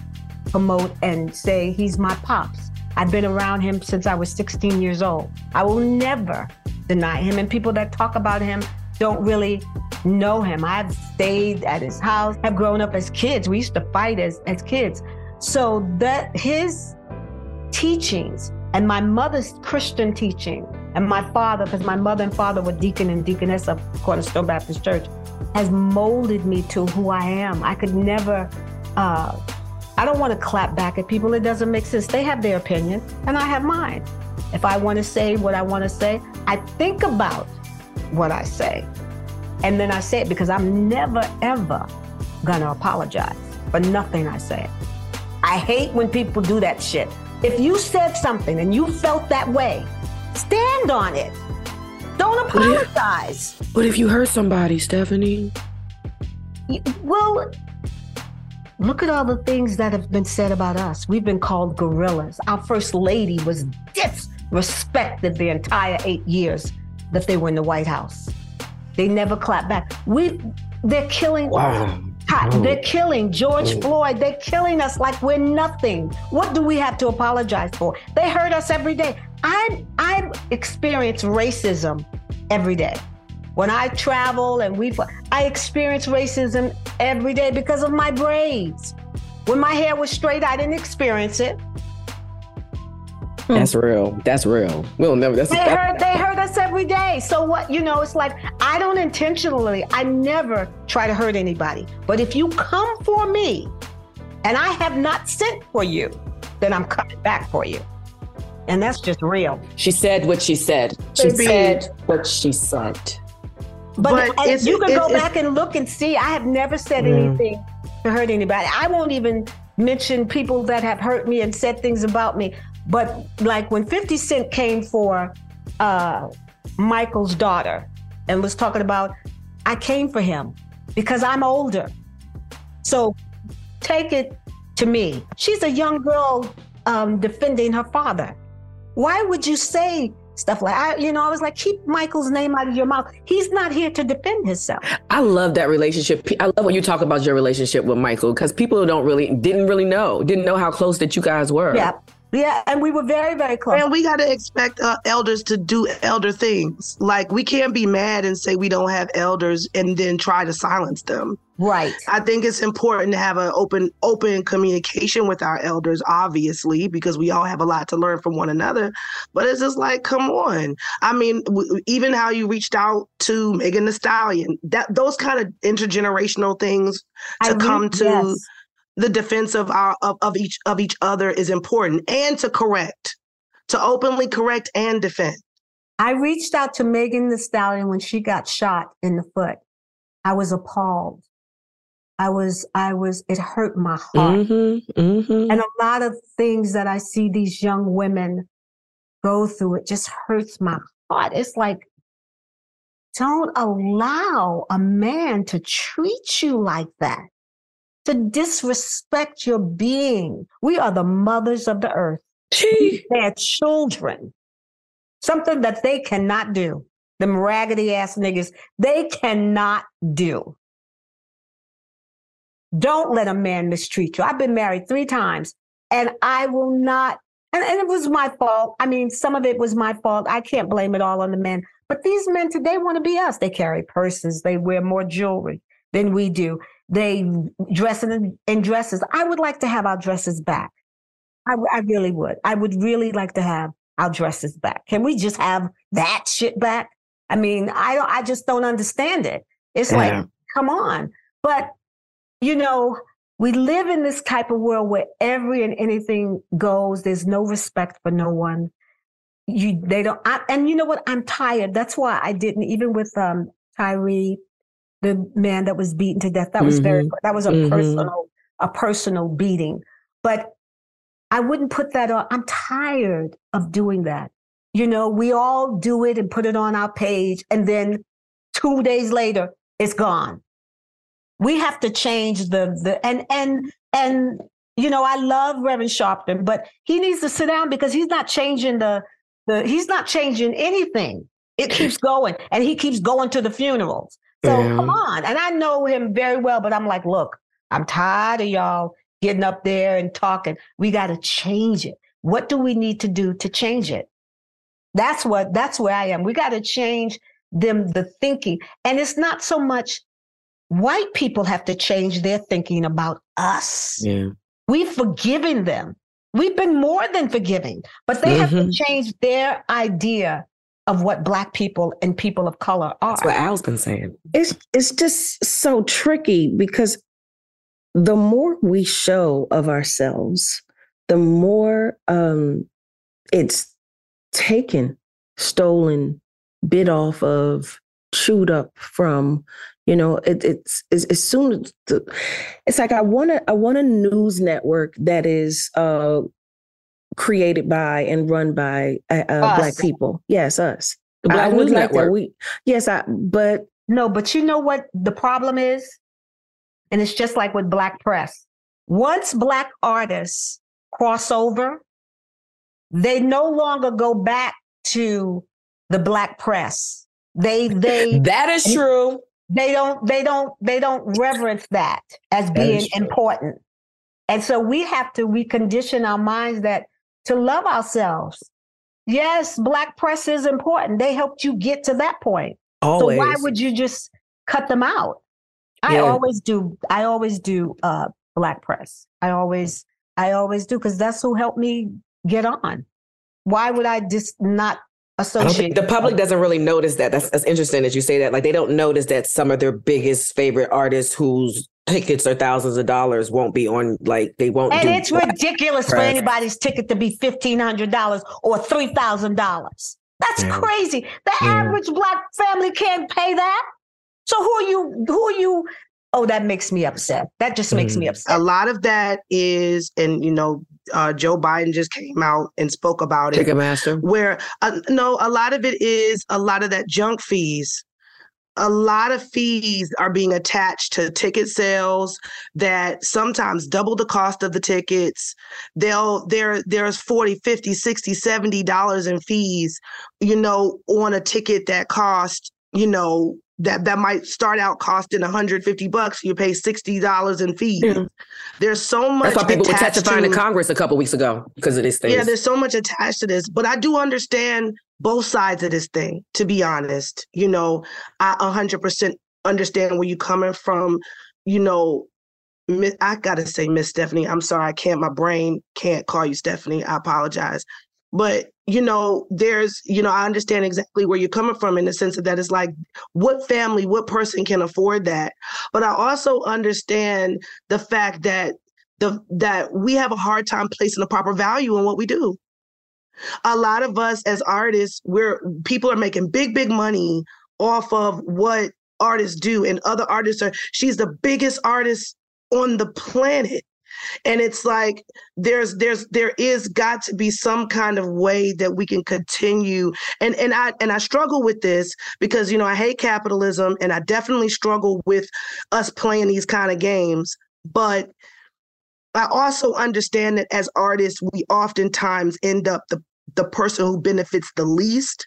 promote and say he's my pops. I've been around him since I was 16 years old. I will never deny him. And people that talk about him don't really know him. I've stayed at his house, have grown up as kids. We used to fight as, as kids. So that his teachings and my mother's Christian teaching and my father, because my mother and father were deacon and deaconess of Cornerstone Baptist Church, has molded me to who I am. I could never uh, I don't want to clap back at people. It doesn't make sense. They have their opinion, and I have mine. If I want to say what I want to say, I think about what I say, and then I say it because I'm never ever gonna apologize for nothing I say. I hate when people do that shit. If you said something and you felt that way, stand on it. Don't apologize. But if you hurt somebody, Stephanie? Well, look at all the things that have been said about us. We've been called gorillas. Our first lady was disrespected the entire eight years that they were in the White House. They never clapped back. We, they're killing. Wow. Oh. They're killing George. Floyd. They're killing us like we're nothing. What do we have to apologize for? They hurt us every day. I I experience racism every day. When I travel and we, I experience racism every day because of my braids. When my hair was straight, I didn't experience it. That's real. That's real. We'll never. That's They heard they heard us every day. So what? You know, it's like I don't intentionally. I never try to hurt anybody. But if you come for me, and I have not sent for you, then I'm coming back for you. And that's just real. She said what she said. She Baby. said what she said. But, But and it's- you can go it's- it's- back and look and see. I have never said Yeah. anything to hurt anybody. I won't even mention people that have hurt me and said things about me. But like when 50 Cent came for uh, Michael's daughter and was talking about, I came for him because I'm older. So take it to me. She's a young girl um, defending her father. Why would you say stuff like I? You know, I was like, keep Michael's name out of your mouth. He's not here to defend himself. I love that relationship. I love when you talk about your relationship with Michael because people don't really didn't really know, didn't know how close that you guys were. Yeah, yeah, and we were very, very close. And we got to expect uh, elders to do elder things. Like we can't be mad and say we don't have elders and then try to silence them. Right. I think it's important to have an open open communication with our elders, obviously, because we all have a lot to learn from one another. But it's just like, come on. I mean, w- even how you reached out to Megan Thee Stallion, that those kind of intergenerational things to I come to yes. the defense of our of, of each of each other is important, and to correct, to openly correct and defend. I reached out to Megan Thee Stallion when she got shot in the foot. I was appalled. I was, I was, it hurt my heart. Mm-hmm, mm-hmm. And a lot of things that I see these young women go through, it just hurts my heart. It's like, don't allow a man to treat you like that, to disrespect your being. We are the mothers of the earth. They're children. Something that they cannot do. Them raggedy ass niggas, they cannot do. Don't let a man mistreat you. I've been married three times and I will not. And, and it was my fault. I mean, some of it was my fault. I can't blame it all on the men. But these men today want to be us. They carry purses, they wear more jewelry than we do. They dress in, in dresses. I would like to have our dresses back. I, I really would. I would really like to have our dresses back. Can we just have that shit back? I mean, I don't. I just don't understand it. It's Yeah. like, come on. But you know, we live in this type of world where every and anything goes. There's no respect for no one. You, they don't. I, and you know what? I'm tired. That's why I didn't even with um Tyre, the man that was beaten to death. That was very. Mhm. That was a Mhm. personal, a personal beating. But I wouldn't put that on. I'm tired of doing that. You know, we all do it and put it on our page, and then two days later, it's gone. We have to change the the and and and you know, I love Reverend Sharpton, but he needs to sit down because he's not changing the the he's not changing anything. It keeps going, and he keeps going to the funerals. So come on, and I know him very well, but I'm like, look, I'm tired of y'all getting up there and talking. We got to change it. What do we need to do to change it? That's what that's where I am. We got to change them the thinking. And it's not so much white people have to change their thinking about us. Yeah. We've forgiven them. We've been more than forgiving, but they have to Mhm. change their idea of what black people and people of color are. That's what Al's been saying. It's it's just so tricky because the more we show of ourselves, the more um, it's taken, stolen, bit off of, chewed up from. You know, it, it's, it's as soon as the, it's like I want to I want a news network that is uh, created by and run by uh, uh, black people. Yes, us. The Black I would News like that. Network. We yes, I but No, but you know what the problem is? And it's just like with black press. Once black artists cross over, they no longer go back to the black press. They they That is true. They don't they don't they don't reverence that as being true. important. And so we have to recondition our minds that to love ourselves. Yes, black press is important. They helped you get to that point. Always. So why would you just cut them out? I Yeah. always do. I always do uh, black press. I always, I always do because that's who helped me get on. Why would I just not associate? the public doesn't really notice that. That's, that's interesting that you say that. Like they don't notice that some of their biggest favorite artists whose tickets are thousands of dollars won't be on like they won't and do it's ridiculous for anybody's ticket to be fifteen hundred dollars or three thousand dollars. That's Yeah. crazy. The Yeah. average black family can't pay that. So who are you? Who are you? Oh, that makes me upset. That just makes me mm. upset. A lot of that is, and you know, uh, Joe Biden just came out and spoke about it. Ticketmaster. Where uh, no, a lot of it is a lot of that junk fees. A lot of fees are being attached to ticket sales that sometimes double the cost of the tickets. They'll there there's 40, 50, 60, 70 dollars in fees, you know, on a ticket that cost, you know, that that might start out costing 150 bucks, you pay $60 in fees. There's so much That's why people were testifying to- to Congress a couple weeks ago because of this thing. yeah, there's so much attached to this, but I do understand both sides of this thing, to be honest. You know, I 100% understand where you're coming from. You know, I gotta say, Miss Stephanie, I'm sorry, I can't, my brain can't call you Stephanie. I apologize. But, you know, there's, you know, I understand exactly where you're coming from in the sense of that it's like, what family, what person can afford that? But I also understand the fact that the that we have a hard time placing the proper value in what we do. A lot of us as artists, we're people are making big, big money off of what artists do, and other artists are. She's the biggest artist on the planet, and it's like there's there's there is got to be some kind of way that we can continue. And and I and I struggle with this because you know I hate capitalism, and I definitely struggle with us playing these kind of games, but. I also understand that as artists, we oftentimes end up the the person who benefits the least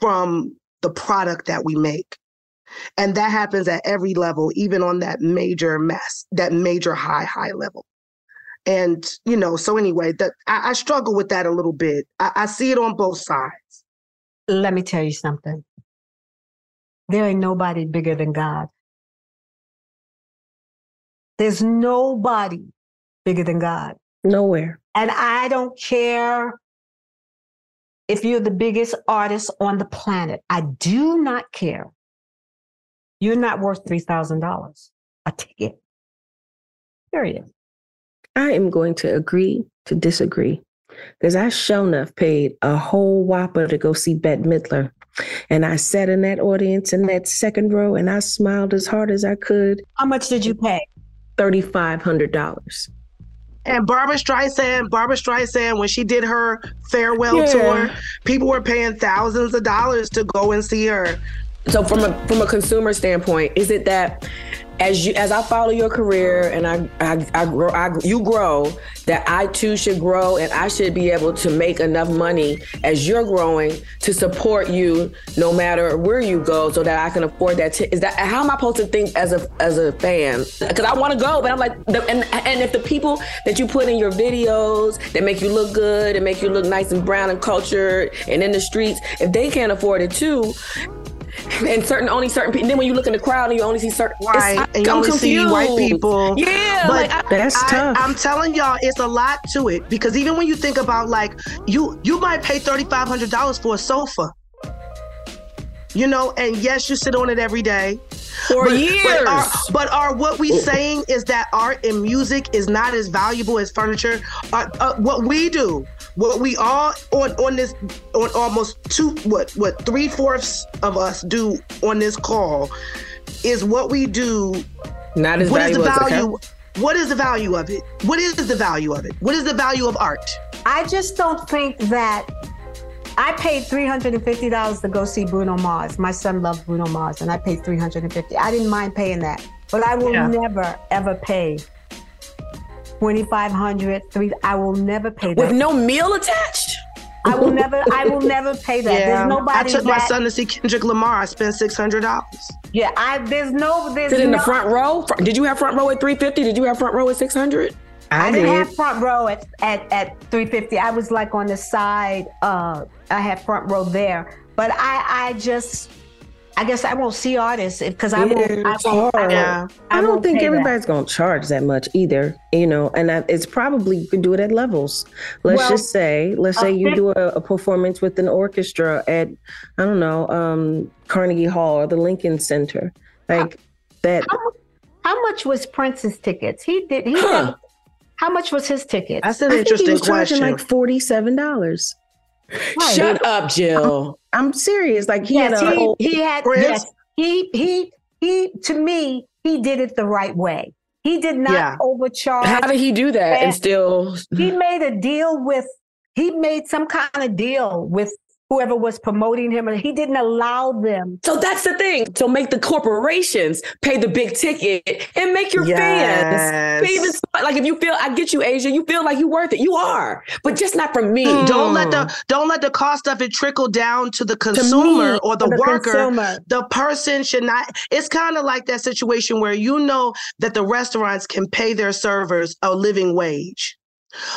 from the product that we make. And that happens at every level, even on that major mass, that major high, high level. And, you know, so anyway, that I, I struggle with that a little bit. I, I see it on both sides. Let me tell you something. There ain't nobody bigger than God. There's nobody bigger than God. Nowhere. And I don't care if you're the biggest artist on the planet. I do not care. You're not worth $3,000 a ticket. Period. I am going to agree to disagree because I sure enough paid a whole whopper to go see Bette Midler. And I sat in that audience in that second row and I smiled as hard as I could. How much did you pay? $3,500. And Barbra Streisand, Barbra Streisand, when she did her farewell Yeah. tour, people were paying thousands of dollars to go and see her. So from a from a consumer standpoint, is it that as you as I follow your career and I I, I grow I, you grow that I too should grow and I should be able to make enough money as you're growing to support you no matter where you go so that I can afford that. T- is that how am I supposed to think as a as a fan? Because I want to go, but I'm like, and and if the people that you put in your videos that make you look good and make you look nice and brown and cultured and in the streets, if they can't afford it too, and certain only certain people. Then when you look in the crowd and you only see certain Right, it's- and you I'm only see white people. Yeah, but like, I- That's I, tough. I'm telling y'all, it's a lot to it because even when you think about like you, you might pay thirty five hundred dollars for a sofa. You know, and yes, you sit on it every day. For but, years. But are, but are what we saying is that art and music is not as valuable as furniture? Uh, uh, what we do, what we all on on this on almost two what what three fourths of us do on this call is what we do not as what is the valuable as value? What is the value of it? What is the value of it? What is the value of art? I just don't think that I paid $350 to go see Bruno Mars. My son loves Bruno Mars and I paid 350. I didn't mind paying that. But I will Yeah. never ever pay 2500 3 I will never pay that. with no meal attached. I will never I will never pay that. There's nobody I took my son to see Kendrick Lamar. I spent six hundred dollars. Yeah, I there's no there's Sit in the front row. Did you have front row at 350? Did you have front row at 600? I, didn't have front row at, at, at 350. I was like on the side. Uh, I had front row there, but I I just I guess I won't see artists because I won't. I, won't, I, I don't won't think everybody's going to charge that much either, you know, and it's probably you can do it at levels. Let's Well, just say, let's say you do a, a performance with an orchestra at, I don't know, um, Carnegie Hall or the Lincoln Center. Like that. How, how much was Prince's tickets? He did. He Huh. did- How much was his ticket? That's an I think he interesting was charging question. like $47. Shut up, Jill. I'm serious. Like he yes, had a he, whole. he had. Prince? Yes, he he he. To me, he did it the right way. He did not Yeah. overcharge. How did he do that and still? he made a deal with he made some kind of deal with whoever was promoting him and he didn't allow them So that's the thing. So make the corporations pay the big ticket and make your Yes. fans pay even like if you feel I get you, Aja, you feel like you're worth it. You are, but just not from me. Don't hmm. let the don't let the cost of it trickle down to the consumer me, or the, the worker. consumer. The person should not. It's kind of like that situation where you know that the restaurants can pay their servers a living wage,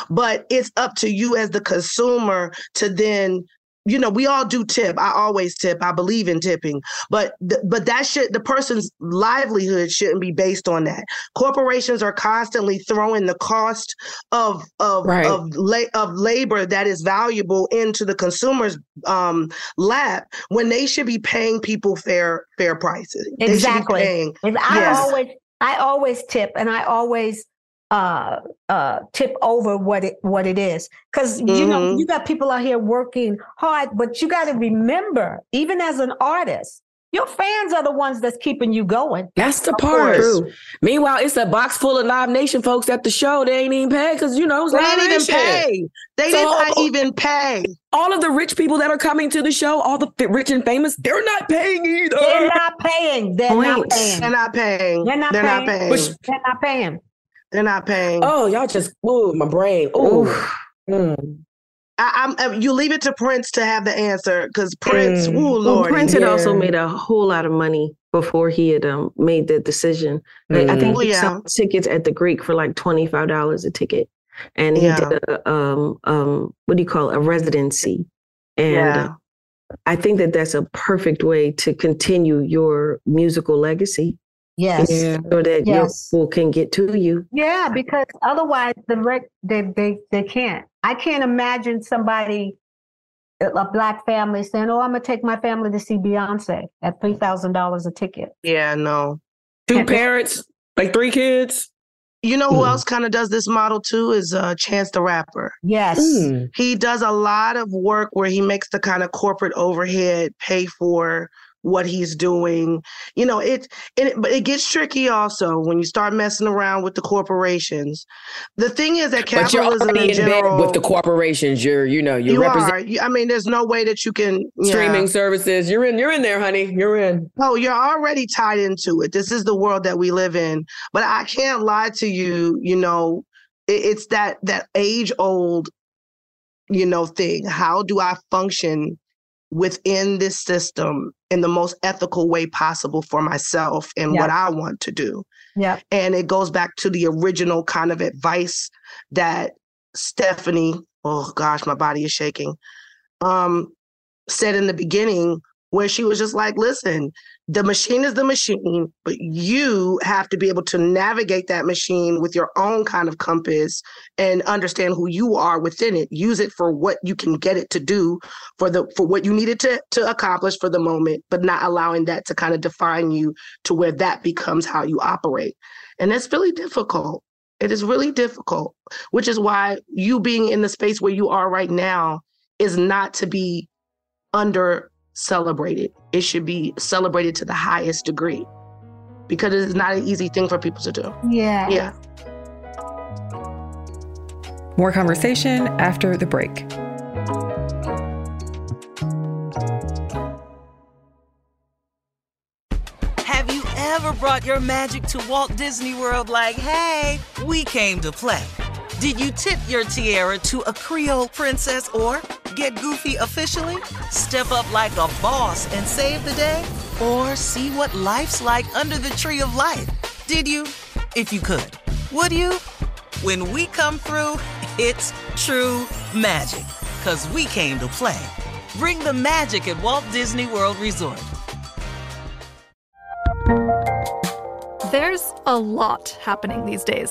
but it's up to you as the consumer to then. You know, we all do tip. I always tip. I believe in tipping, but th- but that should the person's livelihood shouldn't be based on that. Corporations are constantly throwing the cost of of Right. of la- of labor that is valuable into the consumer's um, lap when they should be paying people fair fair prices. They be exactly paying- i Yes. always i always tip and i always uh uh tip over what it what it is because you know Mhm. you got people out here working hard but you got to remember even as an artist your fans are the ones that's keeping you going That's the Of part. course. Meanwhile, it's a box full of Live Nation folks at the show. They ain't even paid because you know it's They Live didn't even Nation. pay. They So- did not even pay. All of the rich people that are coming to the show, all the rich and famous, they're not paying either. they're not paying they're not paying They're not paying. They're not They're not paying. paying. They're not paying They're not paying. Oh, y'all just ooh, my brain. Ooh. Mm. I, I'm. uh, You leave it to Prince to have the answer because Prince. Mm. Ooh, Well, Lord. Prince had also made a whole lot of money before he had um, made the decision. Like, I think Mm. he Yeah. sold tickets at the Greek for like twenty five dollars a ticket, and he Yeah. did a um um what do you call it? a residency, and Yeah. uh, I think that that's a perfect way to continue your musical legacy, yes Yeah. so that Yes. your people can get to you. Yeah, because otherwise the rec they they they can't. I can't imagine somebody a a black family saying, "Oh, I'm gonna take my family to see Beyonce at three thousand dollars a ticket." Yeah. No. Two parents, like three kids. You know who Mm. else kind of does this model too? Is uh, Chance the Rapper. Yes, Mm. He does a lot of work where he makes the kind of corporate overhead pay for what he's doing. You know, it, it but it gets tricky also when you start messing around with the corporations. The thing is that But you're capitalism in in general, bed with the corporations. You're, you know, you, you represent are. I mean, there's no way that you can streaming services. You're in. You're in there, honey. You're in. Oh, you're already tied into it. This is the world that we live in. But I can't lie to you. You know, it, it's that that age old, you know, thing. How do I function within this system in the most ethical way possible for myself and what I want to do? yeah, And it goes back to the original kind of advice that Stephanie, oh gosh, my body is shaking, um, said in the beginning, where she was just like, listen, the machine is the machine, but you have to be able to navigate that machine with your own kind of compass and understand who you are within it. Use it for what you can get it to do for the for what you need it to, to accomplish for the moment, but not allowing that to kind of define you to where that becomes how you operate. And that's really difficult. It is really difficult, which is why you being in the space where you are right now is not to be under celebrated. It should be celebrated to the highest degree because it is not an easy thing for people to do. yeah, Yeah. More conversation after the break. Have you ever brought your magic to Walt Disney World like, hey, we came to play? Did you tip your tiara to a Creole princess or get goofy officially, step up like a boss and save the day, or see what life's like under the tree of life? Did you? If you could, would you? When we come through, it's true magic, because we came to play. Bring the magic at Walt Disney World Resort. There's a lot happening these days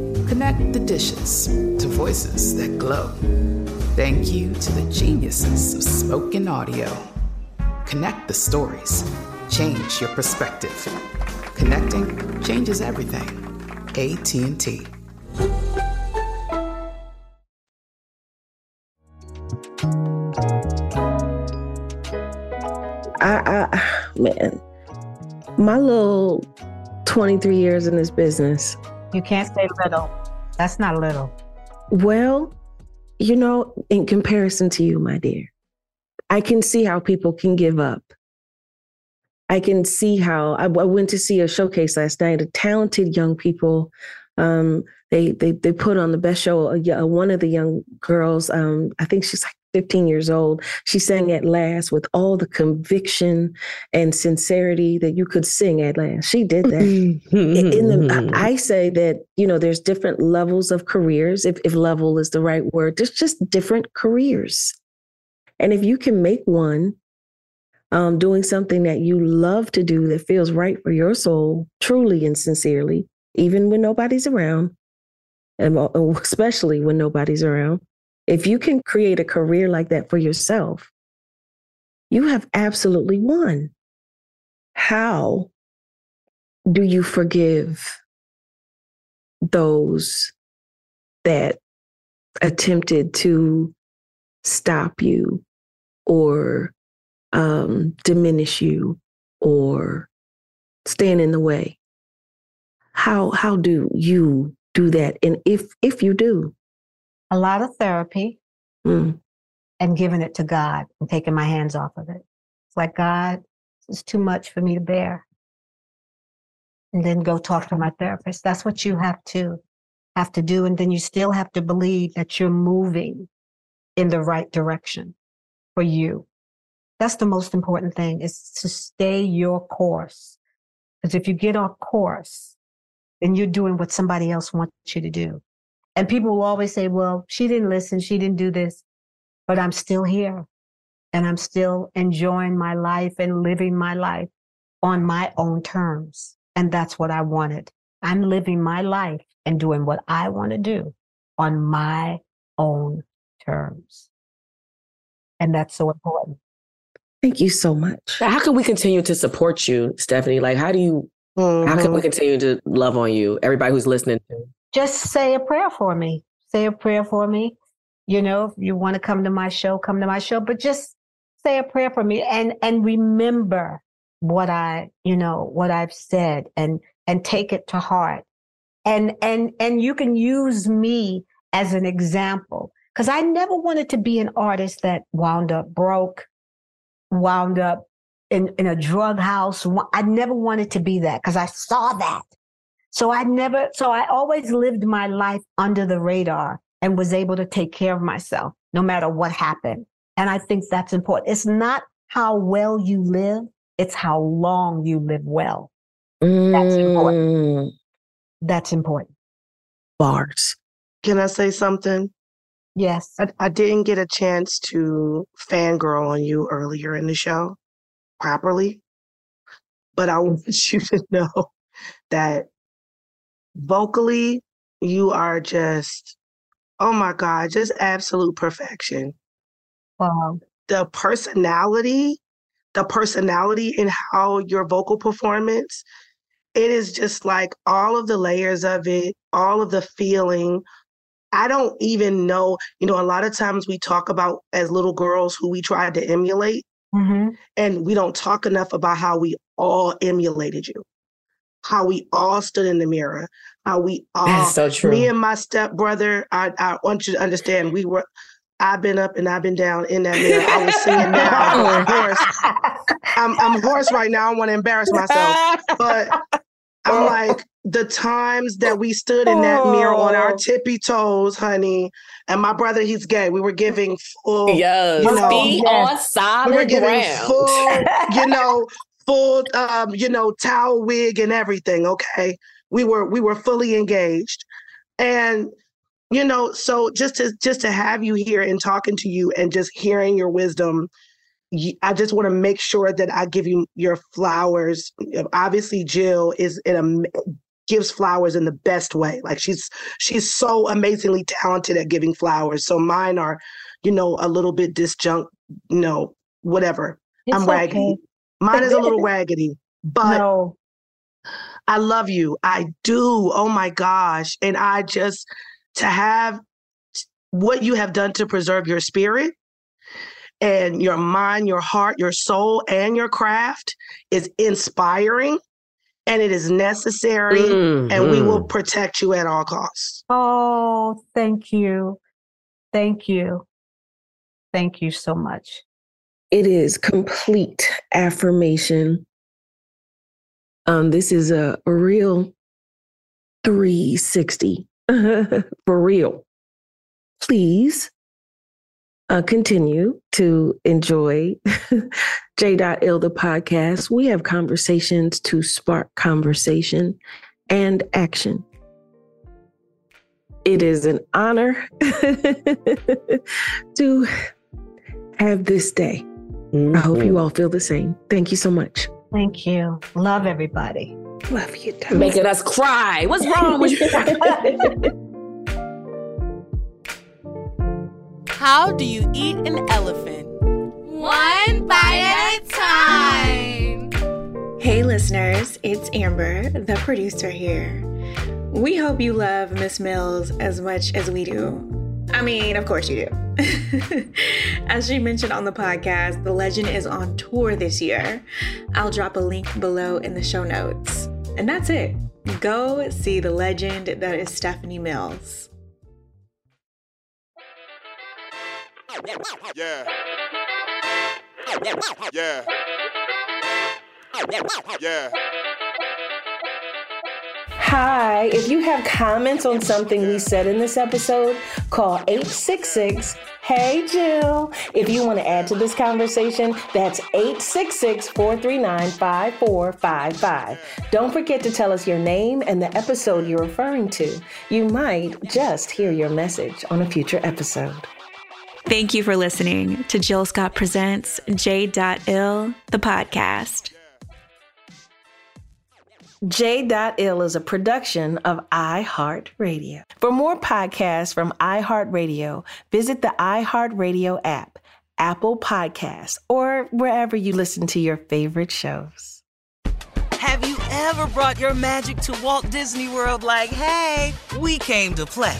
Connect the dishes to voices that glow. Thank you to the geniuses of spoken audio. Connect the stories. Change your perspective. Connecting changes everything. AT&T. I, I man, my little 23 years in this business. You can't say little. That's not little. Well, you know, in comparison to you, my dear, I can see how people can give up. I can see how I, I went to see a showcase last night of talented young people. Um, they, they they put on the best show. One of the young girls, um, I think she's like 15 years old. She sang at last with all the conviction and sincerity that you could sing at last. She did that. Mm-hmm. In the, mm-hmm. I say that, you know, there's different levels of careers, if, if level is the right word. There's just different careers. And if you can make one um, doing something that you love to do that feels right for your soul, truly and sincerely, even when nobody's around, and uh, especially when nobody's around, if you can create a career like that for yourself, you have absolutely won. How do you forgive those that attempted to stop you or um, diminish you or stand in the way? How how do you do that? And if if you do, a lot of therapy mm. and giving it to God and taking my hands off of it. It's like, God, it's too much for me to bear. And then go talk to my therapist. That's what you have to have to do. And then you still have to believe that you're moving in the right direction for you. That's the most important thing is to stay your course. Because if you get off course, then you're doing what somebody else wants you to do. And people will always say, well, she didn't listen, she didn't do this, but I'm still here and I'm still enjoying my life and living my life on my own terms. And that's what I wanted. I'm living my life and doing what I want to do on my own terms. And that's so important. Thank you so much. How can we continue to support you, Stephanie? Like, how do you, mm-hmm. how can we mm-hmm. continue to love on you? Everybody who's listening to just say a prayer for me. Say a prayer for me. You know, if you want to come to my show, come to my show, but just say a prayer for me and and remember what I, you know, what I've said and and take it to heart. And and and you can use me as an example because I never wanted to be an artist that wound up broke, wound up in, in a drug house. I never wanted to be that because I saw that. So I never, so I always lived my life under the radar and was able to take care of myself no matter what happened. And I think that's important. It's not how well you live, it's how long you live well. Mm. That's important. That's important. Bars. Can I say something? Yes. I, I didn't get a chance to fangirl on you earlier in the show properly, but I want you to know that vocally, you are just, oh my God, just absolute perfection. Wow. The personality, the personality in how your vocal performance, it is just like all of the layers of it, all of the feeling, I don't even know, you know, a lot of times we talk about as little girls who we tried to emulate, mm-hmm. and we don't talk enough about how we all emulated you, how we all stood in the mirror, how we all, That's so true. me and my stepbrother, I, I want you to understand, we were, I've been up and I've been down in that mirror. I was singing now, I'm hoarse. I'm, I'm hoarse right now. I want to embarrass myself, but I'm oh. like, the times that we stood in that mirror on our Oh. tippy toes, honey. And my brother, he's gay. We were giving full, Yes, you know, feet on solid we were giving ground. full, you know, full, um, you know, towel wig and everything. Okay, we were we were fully engaged, and you know, so just to just to have you here and talking to you and just hearing your wisdom. I just want to make sure that I give you your flowers. Obviously, Jill is in a gives flowers in the best way. Like she's she's so amazingly talented at giving flowers. So mine are, you know, a little bit disjunct, you know, whatever. It's I'm okay. Mine is a little raggedy, but No. I love you. I do. Oh my gosh. And I just to have what you have done to preserve your spirit and your mind, your heart, your soul, and your craft is inspiring and it is necessary. And we will Mhm. protect you at all costs. Oh, thank you. Thank you. Thank you so much. It is complete affirmation. Um, this is a, a real 360 for real. Please uh, continue to enjoy J.Ill the podcast. We have conversations to spark conversation and action. It is an honor to have this day. I hope you mm-hmm. all feel the same. Thank you so much. Thank you. Love everybody. Love you too. Making us cry. What's wrong with you? How do you eat an elephant? One bite at a time. Hey, listeners, it's Amber, the producer here. We hope you love Miss Mills as much as we do. I mean, of course you do. as she mentioned on the podcast, the legend is on tour this year. I'll drop a link below in the show notes. And that's it. Go see the legend that is Stephanie Mills. Yeah. Yeah. Yeah. Hi, if you have comments on something we said in this episode, call 866 Hey Jill. If you want to add to this conversation, that's 866 439 5455. Don't forget to tell us your name and the episode you're referring to. You might just hear your message on a future episode. Thank you for listening to Jill Scott Presents J.Ill, the podcast. J.Ill is a production of iHeartRadio. For more podcasts from iHeartRadio, visit the iHeartRadio app, Apple Podcasts, or wherever you listen to your favorite shows. Have you ever brought your magic to Walt Disney World like, hey, we came to play?